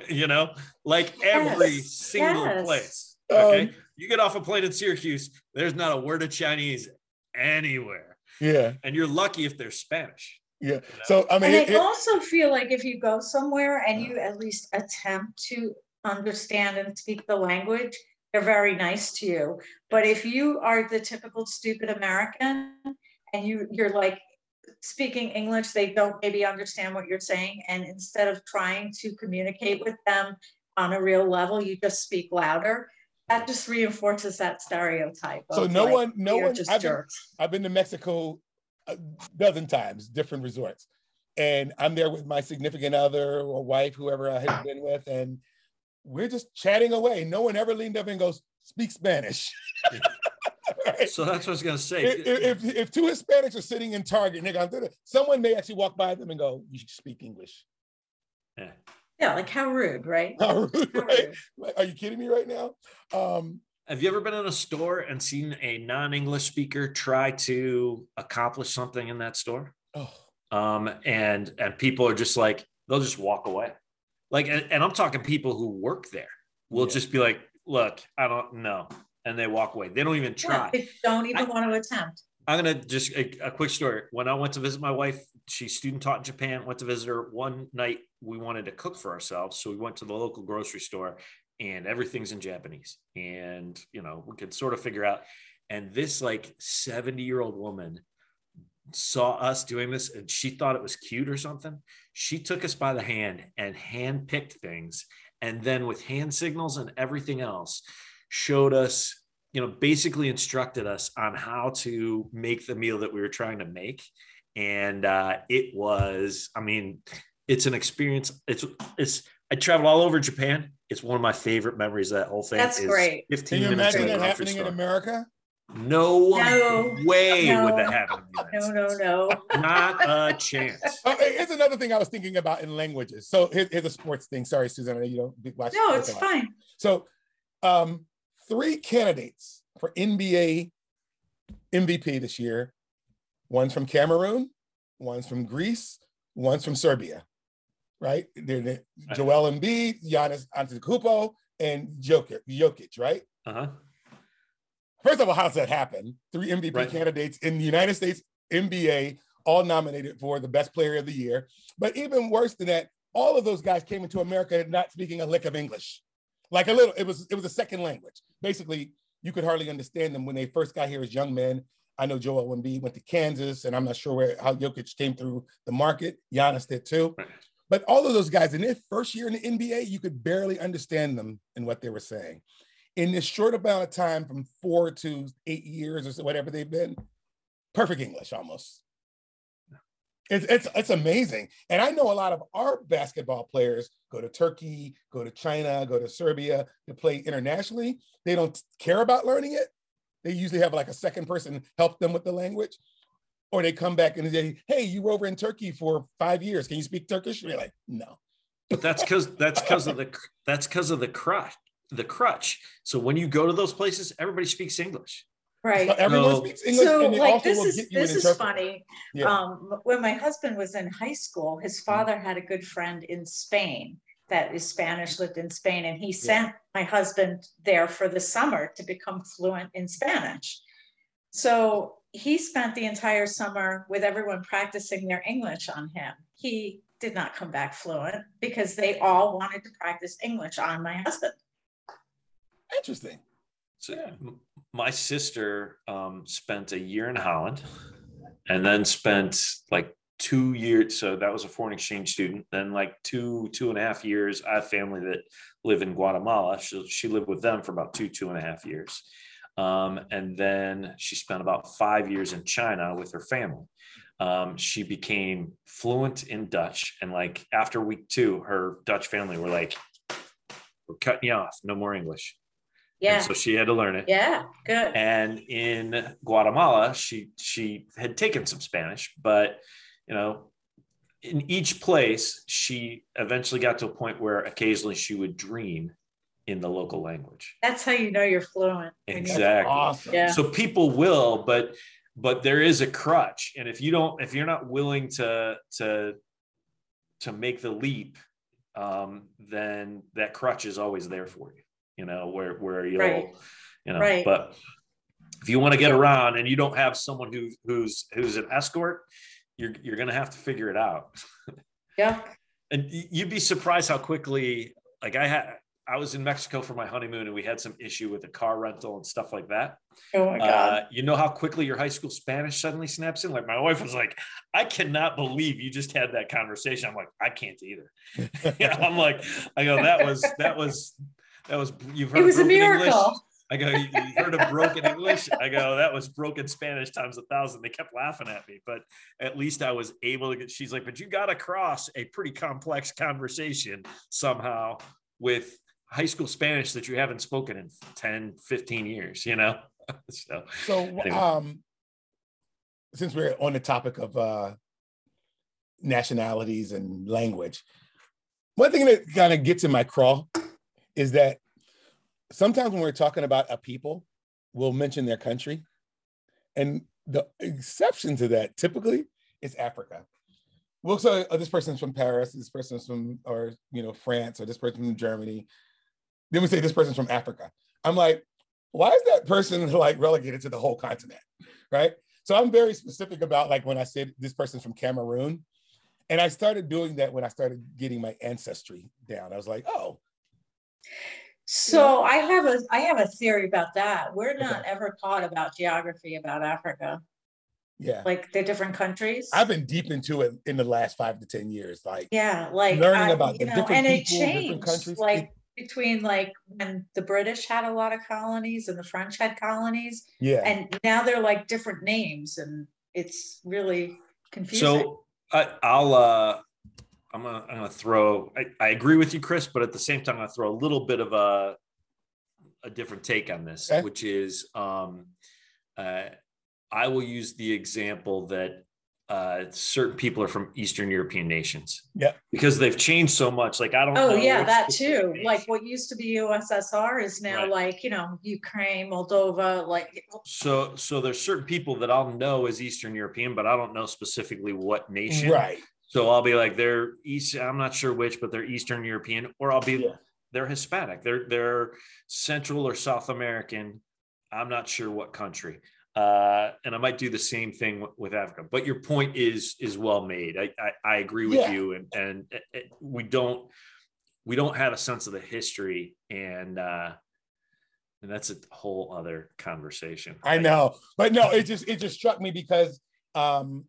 *laughs* you know, like every Yes, single yes. place. Okay. Um, you get off a plane in Syracuse, there's not a word of Chinese anywhere. yeah. And you're lucky if they're Spanish. Yeah. So I mean, And it- I it- also feel like if you go somewhere and you at least attempt to understand and speak the language, they're very nice to you. But if you are the typical stupid American and you you're like speaking English, they don't maybe understand what you're saying. And instead of trying to communicate with them on a real level, you just speak louder. That just reinforces that stereotype. So no like, one- no one- just I've been- I've been to Mexico a dozen times, different resorts. And I'm there with my significant other or wife, whoever I had been with, and we're just chatting away. No one ever leaned up and goes, speak Spanish. *laughs* Right? So that's what I was gonna say. If, if, if two Hispanics are sitting in Target and they're going, someone may actually walk by them and go, you should speak English. Yeah. Yeah, like how rude, right? How rude, How right? rude. Like, Are you kidding me right now? Um, Have you ever been in a store and seen a non-English speaker try to accomplish something in that store? oh, Um, and and people are just like they'll just walk away. Like, and, and I'm talking people who work there will Yeah. just be like, "Look, I don't know," and they walk away. They don't even Yeah, try. they don't even I- want to attempt. I'm gonna just a, a quick story. When I went to visit my wife, she's student taught in Japan. Went to visit her one night. We wanted to cook for ourselves, so we went to the local grocery store, and everything's in Japanese. And you know, we could sort of figure out. And this like 70 year old woman saw us doing this, and she thought it was cute or something. She took us by the hand and hand picked things, and then with hand signals and everything else, showed us you know, basically instructed us on how to make the meal that we were trying to make. And uh, it was, I mean, it's an experience. It's, it's, I traveled all over Japan. It's one of my favorite memories of that whole thing. That's is great. 15 can you minutes imagine in that a grocery happening in. America? No, No, way would that happen. *laughs* No, no, no. Not a *laughs* chance. Oh, hey, here's another thing I was thinking about in languages. So here- here's a sports thing. Sorry, Susan, you don't be- watch. No, it's fine. So, um, three candidates for NBA MVP this year. One's from Cameroon, one's from Greece, one's from Serbia. Right? They're, they're Joel Embiid, Giannis Antetokounmpo, and Jokic. Jokic, right? Uh-huh. First of all, how's that happen? Three MVP Right. candidates in the United States NBA, all nominated for the best player of the year. But even worse than that, all of those guys came into America not speaking a lick of English. Like a little, it was it was a second language. Basically, you could hardly understand them when they first got here as young men. I know Joel Embiid went to Kansas, and I'm not sure where how Jokic came through the market. Giannis did too. But all of those guys in their first year in the NBA, you could barely understand them and what they were saying. In this short amount of time, from four to eight years or so, whatever they've been, perfect English almost. It's, it's it's amazing. And I know a lot of our basketball players go to Turkey, go to China, go to Serbia to play internationally. They don't care about learning it. They usually have like a second person help them with the language. Or they come back and say, Hey, you were over in Turkey for five years. Can you speak Turkish? And you're like, no. But that's because that's because of the that's because of the crutch the crutch. So when you go to those places, everybody speaks English. Right. So everyone No. speaks English So and they like also this is get you an this is funny. Yeah. Um, when my husband was in high school, his Mm-hmm. father had a good friend in Spain that is Spanish, lived in Spain, and he sent my husband there for the summer to become fluent in Spanish. So he spent the entire summer with everyone practicing their English on him. He did not come back fluent because they all wanted to practice English on my husband. Interesting. So m- my sister um, spent a year in Holland and then spent like two years. So that was a foreign exchange student. Then like two, two and a half years. I have family that live in Guatemala. She, she lived with them for about two, two and a half years. Um, and then she spent about five years in China with her family. um, she became fluent in Dutch. And like after week two, her Dutch family were like, "We're cutting you off. No more English." Yeah. And so she had to learn it. yeah. Good. And in Guatemala, she she had taken some Spanish, but you know, in each place, she eventually got to a point where occasionally she would dream in the local language. That's how you know you're fluent. when you- Exactly. Awesome. Yeah. So people will, but but there is a crutch, and if you don't, if you're not willing to to to make the leap, um, then that crutch is always there for you. You know, where where you'll, Right. you know, Right. but if you want to get around and you don't have someone who who's who's an escort, you're you're gonna have to figure it out. Yeah. *laughs* And you'd be surprised how quickly, like I had, I was in Mexico for my honeymoon and we had some issue with the car rental and stuff like that. Oh my God. Uh, you know how quickly your high school Spanish suddenly snaps in? Like my wife was like, I cannot believe you just had that conversation. I'm like, I can't either. *laughs* I'm like, I go, that was, that was, that was, you've heard it was a broken miracle. English. I go, you you heard of broken English? I go, that was broken Spanish times a thousand. They kept laughing at me, but at least I was able to get, she's like, but you got across a pretty complex conversation somehow with high school Spanish that you haven't spoken in 10, 15 years, you know? *laughs* so, So, Anyway. um, since we're on the topic of uh, nationalities and language, one thing that kind of gets in my craw is that sometimes when we're talking about a people, we'll mention their country, and the exception to that typically is Africa. We'll say, oh, this person's from Paris, this person's from, or you know, France, or this person's from Germany. Then we say this person's from Africa. I'm like, why is that person *laughs* like relegated to the whole continent right so i'm very specific about like when i said this person's from cameroon and i started doing that when i started getting my ancestry down i was like oh So I have a I have a theory about that. We're not Okay. ever taught about geography about Africa, yeah like the different countries. i've been deep into it in the last five to ten years like yeah, like learning I- about the know, different and it people, different countries. Like between like when the British had a lot of colonies and the French had colonies, yeah and now they're like different names, and it's really confusing. so I, I'll, uh, I'm gonna, I'm gonna throw, I, I agree with you, Chris, but at the same time, I'm gonna throw a little bit of a, a different take on this, Okay. which is, um, uh, I will use the example that uh, certain people are from Eastern European nations. Yeah. Because they've changed so much. Like I don't. Oh know yeah, that too. nation. Like what used to be USSR is now Right. like, you know, Ukraine, Moldova, like So, so there's certain people that I'll know as Eastern European, but I don't know specifically what nation. right So I'll be like, they're East. I'm not sure which, but they're Eastern European, or I'll be Yeah. they're Hispanic. They're they're Central or South American. I'm not sure what country. Uh, and I might do the same thing with, with Africa. But your point is is well made. I I, I agree with Yeah. you, and and it- it- we don't we don't have a sense of the history, and uh, and that's a whole other conversation. I know, but no, it just it just struck me because um,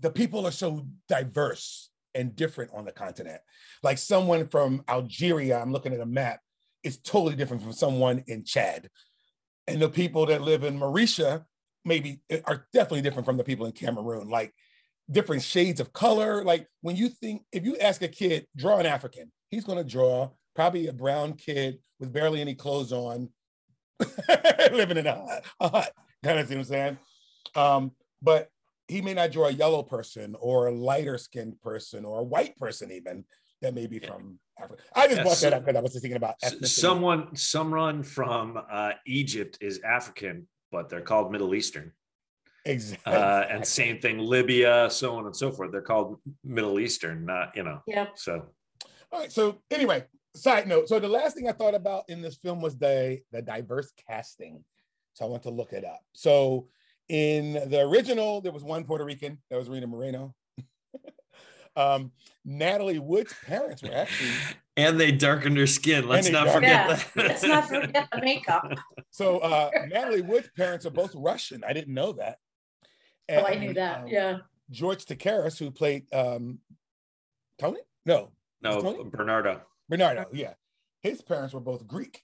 the people are so diverse and different on the continent. Like someone from Algeria, I'm looking at a map, is totally different from someone in Chad, and the people that live in Mauritius maybe eh, are definitely different from the people in Cameroon. Like different shades of color. Like when you think, if you ask a kid, draw an African, he's going to draw probably a brown kid with barely any clothes on, *laughs* living in a hut, a hut. Kind of see what I'm saying? Um, but he may not draw a yellow person or a lighter skinned person or a white person even that may be from Africa. I just Yeah, brought so- that up because I was just thinking about ethnicity. Someone, someone from uh, Egypt is African, but they're called Middle Eastern. exactly. Uh, and same thing, Libya, so on and so forth. They're called Middle Eastern, not you know. Yep. So All right. So anyway, side note. So the last thing I thought about in this film was the the diverse casting. So I went to look it up. So in the original, there was one Puerto Rican. That was Rita Moreno. *laughs* um, Natalie Wood's parents were actually and they darkened her skin. Let's not darkened- forget Yeah, that. let's not forget the makeup. *laughs* so. Uh, Natalie Wood's parents are both Russian. I didn't know that. Oh, I knew that. um, Yeah. George Chakiris, who played um, Tony, no, no, Tony? Bernardo, Bernardo. Yeah, his parents were both Greek.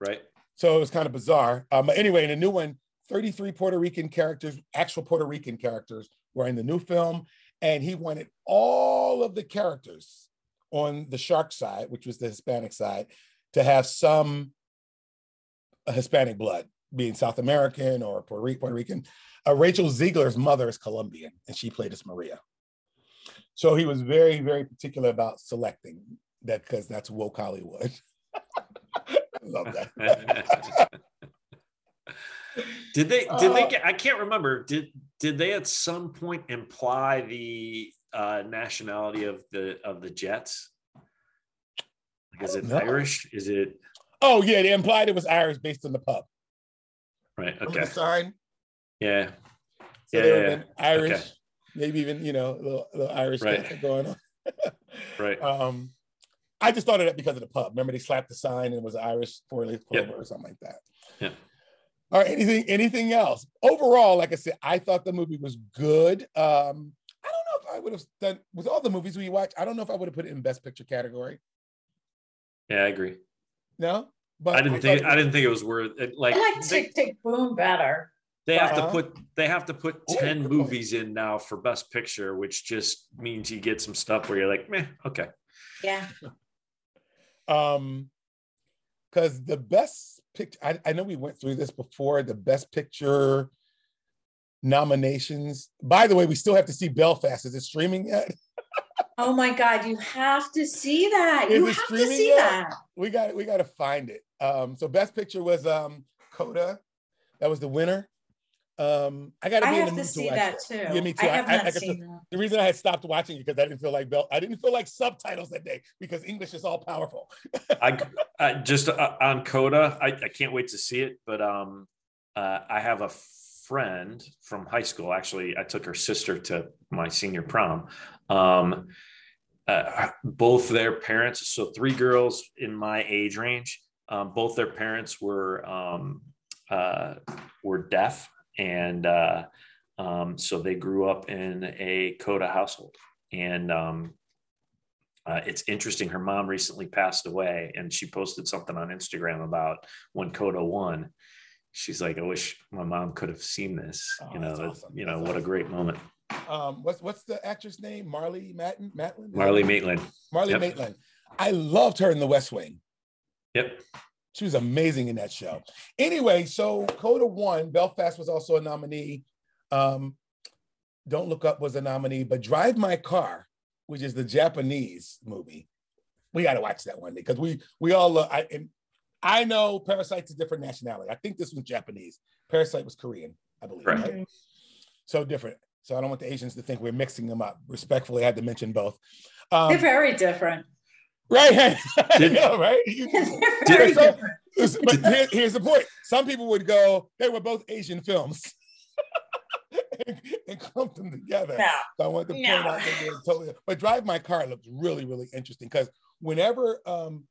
right? So it was kind of bizarre. Um, but anyway, in a new one, 33 Puerto Rican characters, actual Puerto Rican characters, were in the new film, and he wanted all of the characters on the shark side, which was the Hispanic side, to have some uh, Hispanic blood, being South American or Puerto, Rican. Uh, Rachel Zegler's mother is Colombian, and she played as Maria. So he was very, very particular about selecting that because that's woke Hollywood. *laughs* I love that. did they did they Uh, get i can't remember did did they at some point imply the uh nationality of the of the jets like is it know. irish is it oh yeah, they implied it was Irish based on the pub. right Remember okay the sign? yeah So Yeah, they yeah, were yeah. Irish, Okay. maybe even you know a little, a little Irish Right. going on. *laughs* right Um, I just thought of that because of the pub. Remember they slapped the sign and it was Irish four leaf Yep. clover or something like that. Yeah. All right. Anything anything else? Overall, like I said, I thought the movie was good. Um, I don't know if I would have done with all the movies we watch. I don't know if I would have put it in best picture category. yeah i agree No, but i didn't thought think it i didn't think it was worth it like I like they, Tick Tick Boom better. they have Uh-huh. to put they have to put Oh, 10 good movies in now for best picture which just means you get some stuff where you're like meh okay Yeah. *laughs* um because the best picture I, I know we went through this before the best picture nominations by the way we still have to see belfast is it streaming yet *laughs* Oh my God, you have to see that. Is you have to see yet? that. we got we got to find it um so best picture was um coda that was the winner um i gotta be in the have to see watch that it. too. yeah me too I have I- not like I seen said, that. the reason i had stopped watching it because i didn't feel like bel i didn't feel like subtitles that day because english is all powerful *laughs* I, I just uh, on Coda, I, I can't wait to see it. But um, uh, I have a friend from high school. Actually, I took her sister to my senior prom. Um, uh, both their parents, so three girls in my age range, um, both their parents were um, uh, were deaf, and uh, um, so they grew up in a Coda household. And um, uh, it's interesting. Her mom recently passed away, and she posted something on Instagram about when Coda won. She's like, "I wish my mom could have seen this. Oh, you know, awesome. you know, That's what a great moment." um what's what's the actress name marlee matlin matlin Marlee Maitland. marlee Yep. maitland i loved her in the west wing Yep. She was amazing in that show. Anyway, so Coda won. Belfast was also a nominee. Um, Don't Look Up was a nominee, but Drive My Car, which is the Japanese movie, we got to watch that one because we we all love. I and I know Parasite's a different nationality. I think this was Japanese. Parasite was Korean, I believe. Right. Right. So different. So I don't want the Asians to think we're mixing them up. Respectfully, I had to mention both. Um, They're very different. right, *laughs* Did- yeah, right. You- *laughs* They're very so- different. but here- here's the point. Some people would go, they were both Asian films and, *laughs* and clump them together. No. So I want to point No. out that they're totally. But Drive My Car looks really, really interesting because whenever um,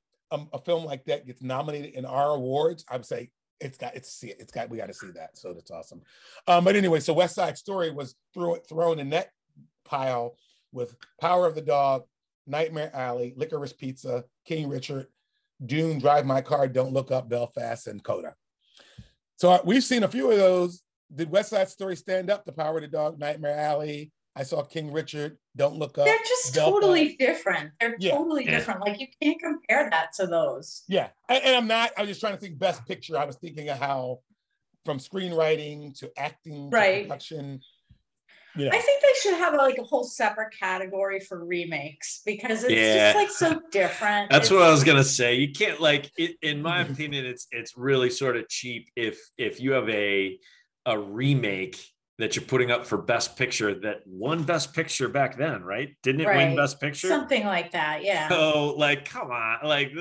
a film like that gets nominated in our awards, I'm saying it's got it's see it. It's got we got to see that. So that's awesome. Um, but anyway, so West Side Story was thrown thrown in that pile with Power of the Dog, Nightmare Alley, Licorice Pizza, King Richard, Dune, Drive My Car, Don't Look Up, Belfast, and Coda. So uh, we've seen a few of those. Did West Side Story stand up to Power of the Dog, Nightmare Alley? I saw King Richard, Don't Look Up. They're just Belfast. totally different. They're Yeah. totally Yeah. different. Like you can't compare that to those. Yeah, and, and I'm not. I was just trying to think best picture. I was thinking of how, from screenwriting to acting, to Right. production. You know, I think they should have like a whole separate category for remakes because it's Yeah. just like so different. That's It's- what I was gonna say. You can't like, it, in my mm-hmm. opinion, it's it's really sort of cheap if if you have a a remake that you're putting up for Best Picture that won Best Picture back then, right? Didn't it win Best Picture? something like that. Yeah. So, like, come on, like,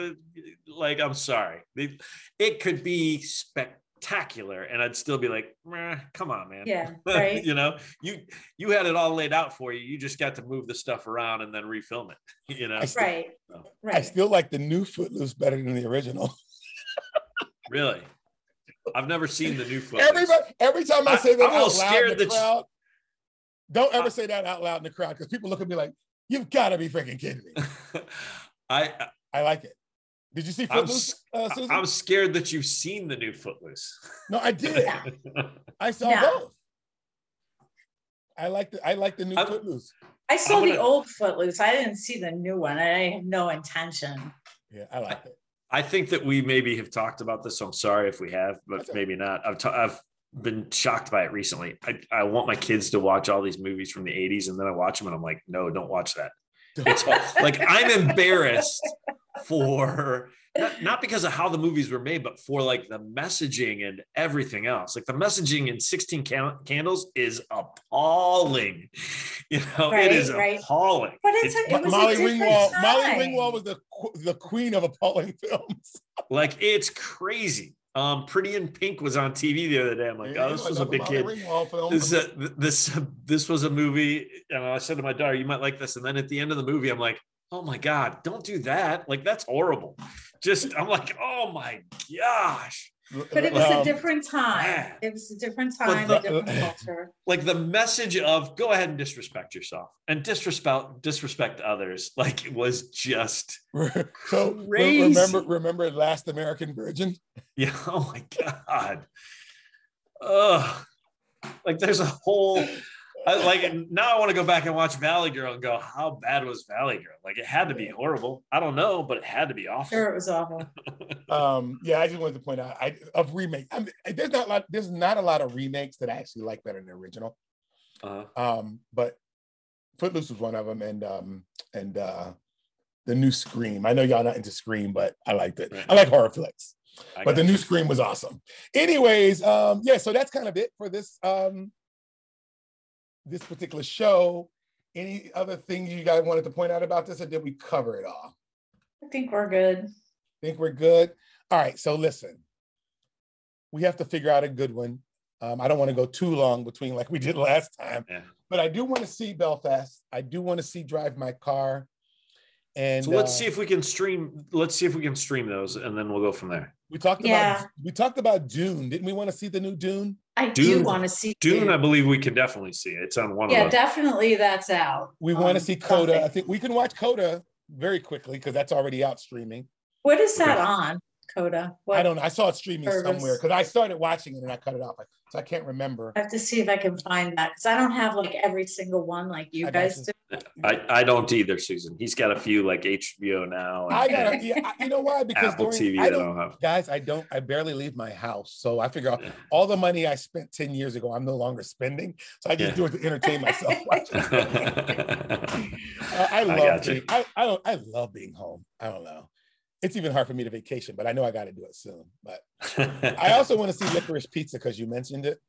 like, I'm sorry, it, it could be spectacular, and I'd still be like, come on, man. Yeah. *laughs* Right. you know, you you had it all laid out for you. You just got to move the stuff around and then refilm it. *laughs* You know, I still, Right. I Right. still like the new Footloose better than the original. *laughs* really. I've never seen the new *laughs* Footloose. Everybody, every time I I- say that I'm out loud scared in the that you- crowd, don't ever I- say that out loud in the crowd because people look at me like, "You've got to be freaking kidding me." *laughs* I I like it. Did you see I'm, Footloose, uh, I'm scared that you've seen the new Footloose. no, I did. *laughs* I saw Yeah. both. I like the I like the new I'm- Footloose. I saw I'm the old Footloose. I didn't see the new one. I have no intention. Yeah, I like it. I think that we maybe have talked about this. So I'm sorry if we have, but all maybe not. I've, ta- I've been shocked by it recently. I, I want my kids to watch all these movies from the 80s and then I watch them and I'm like, no, don't watch that. *laughs* It's all, like I'm embarrassed for not, not because of how the movies were made, but for like the messaging and everything else. Like the messaging in 16 Can- Candles is appalling. *laughs* You know, Right, it is right. appalling. But it's a- it was Molly different Ringwald. Molly time. Ringwald was the the queen of appalling *laughs* films. like it's crazy. Um, Pretty in Pink was on TV the other day. I'm like, Yeah, oh, this was a big Molly kid. Ringwald film. This, uh, th- this, *laughs* this was a movie, and I said to my daughter, "You might like this." And then at the end of the movie, I'm like, "Oh my god, don't do that! Like that's horrible." Just, I'm like, "Oh my gosh!" But it was a Um, different time. yeah. It was a different time, the- a different *laughs* culture. Like the message of "Go ahead and disrespect yourself and disrespect disrespect others," like it was just, *laughs* so Crazy. remember remember Last American Virgin? yeah. *laughs* Oh my god. Ugh. Like there's a whole. I, like now, I want to go back and watch Valley Girl and go, "How bad was Valley Girl?" Like it had to be horrible. I don't know, but it had to be awful. Sure, it was awful. *laughs* Um, yeah, I just wanted to point out I of remake. I mean, there's not a lot, there's not a lot of remakes that I actually like better than the original. Uh, Um, but Footloose was one of them, and um, and uh, the new Scream. I know y'all not into Scream, but I liked it. Right. I like horror flicks, I but the got new you. Scream was awesome. Anyways, um, yeah, so that's kind of it for this um this particular show. Any other things you guys wanted to point out about this, or did we cover it all? I think we're good. Think we're good? All right, so listen, we have to figure out a good one. Um, I don't want to go too long between like we did last time, Yeah. but I do want to see Belfast. I do want to see Drive My Car. And So let's uh, see if we can stream. Let's see if we can stream those, and then we'll go from there. we talked Yeah. about we talked about Dune. Didn't we want to see the new Dune? I Dune- do want to see Dune, I believe we can definitely see. It. It's on one Yeah, of the. definitely that's out. We want to Um, see Coda. something. I think we can watch Coda very quickly because that's already out streaming. What is that Okay. on, Coda? What, I don't know. I saw it streaming service? somewhere because I started watching it and I cut it off. So I can't remember. I have to see if I can find that because I don't have like every single one like you I guys do. I, I don't either, Susan. He's got a few like HBO now. And, I gotta, yeah, you know why? *laughs* Because Apple during- TV. I I don't, don't have. guys, I don't, I barely leave my house. So I figure out Yeah. all the money I spent 10 years ago, I'm no longer spending. So I just Yeah. do it to entertain myself. *laughs* Uh, *laughs* I I love got you. being, I, I don't I love being home. I don't know. It's even hard for me to vacation, but I know I got to do it soon. But *laughs* I also want to see Licorice Pizza because you mentioned it.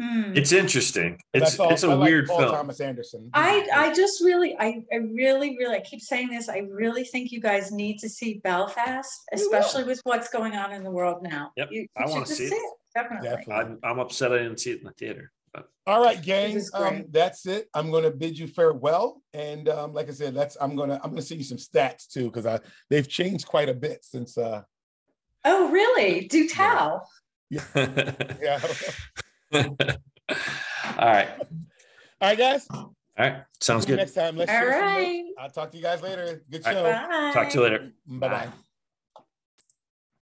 Hmm. it's interesting. It's I saw- it's a I like weird Paul film. Thomas Anderson. I I just really I I really really I keep saying this I really think you guys need to see Belfast especially with what's going on in the world now. Yep, You, you I wanna just see it. Definitely. Definitely. I'm, I'm upset I didn't see it in the theater. But All right, gang. Um, that's it. I'm gonna bid you farewell. And um, like I said, let's I'm gonna I'm gonna send you some stats too, because I they've changed quite a bit since uh Oh really? Do tell. yeah. *laughs* *laughs* All right. All right, guys. All right. Sounds See you good. Next time. Let's All share some notes. right. I'll talk to you guys later. Good show. right. Bye. Talk to you later. Bye bye. Bye.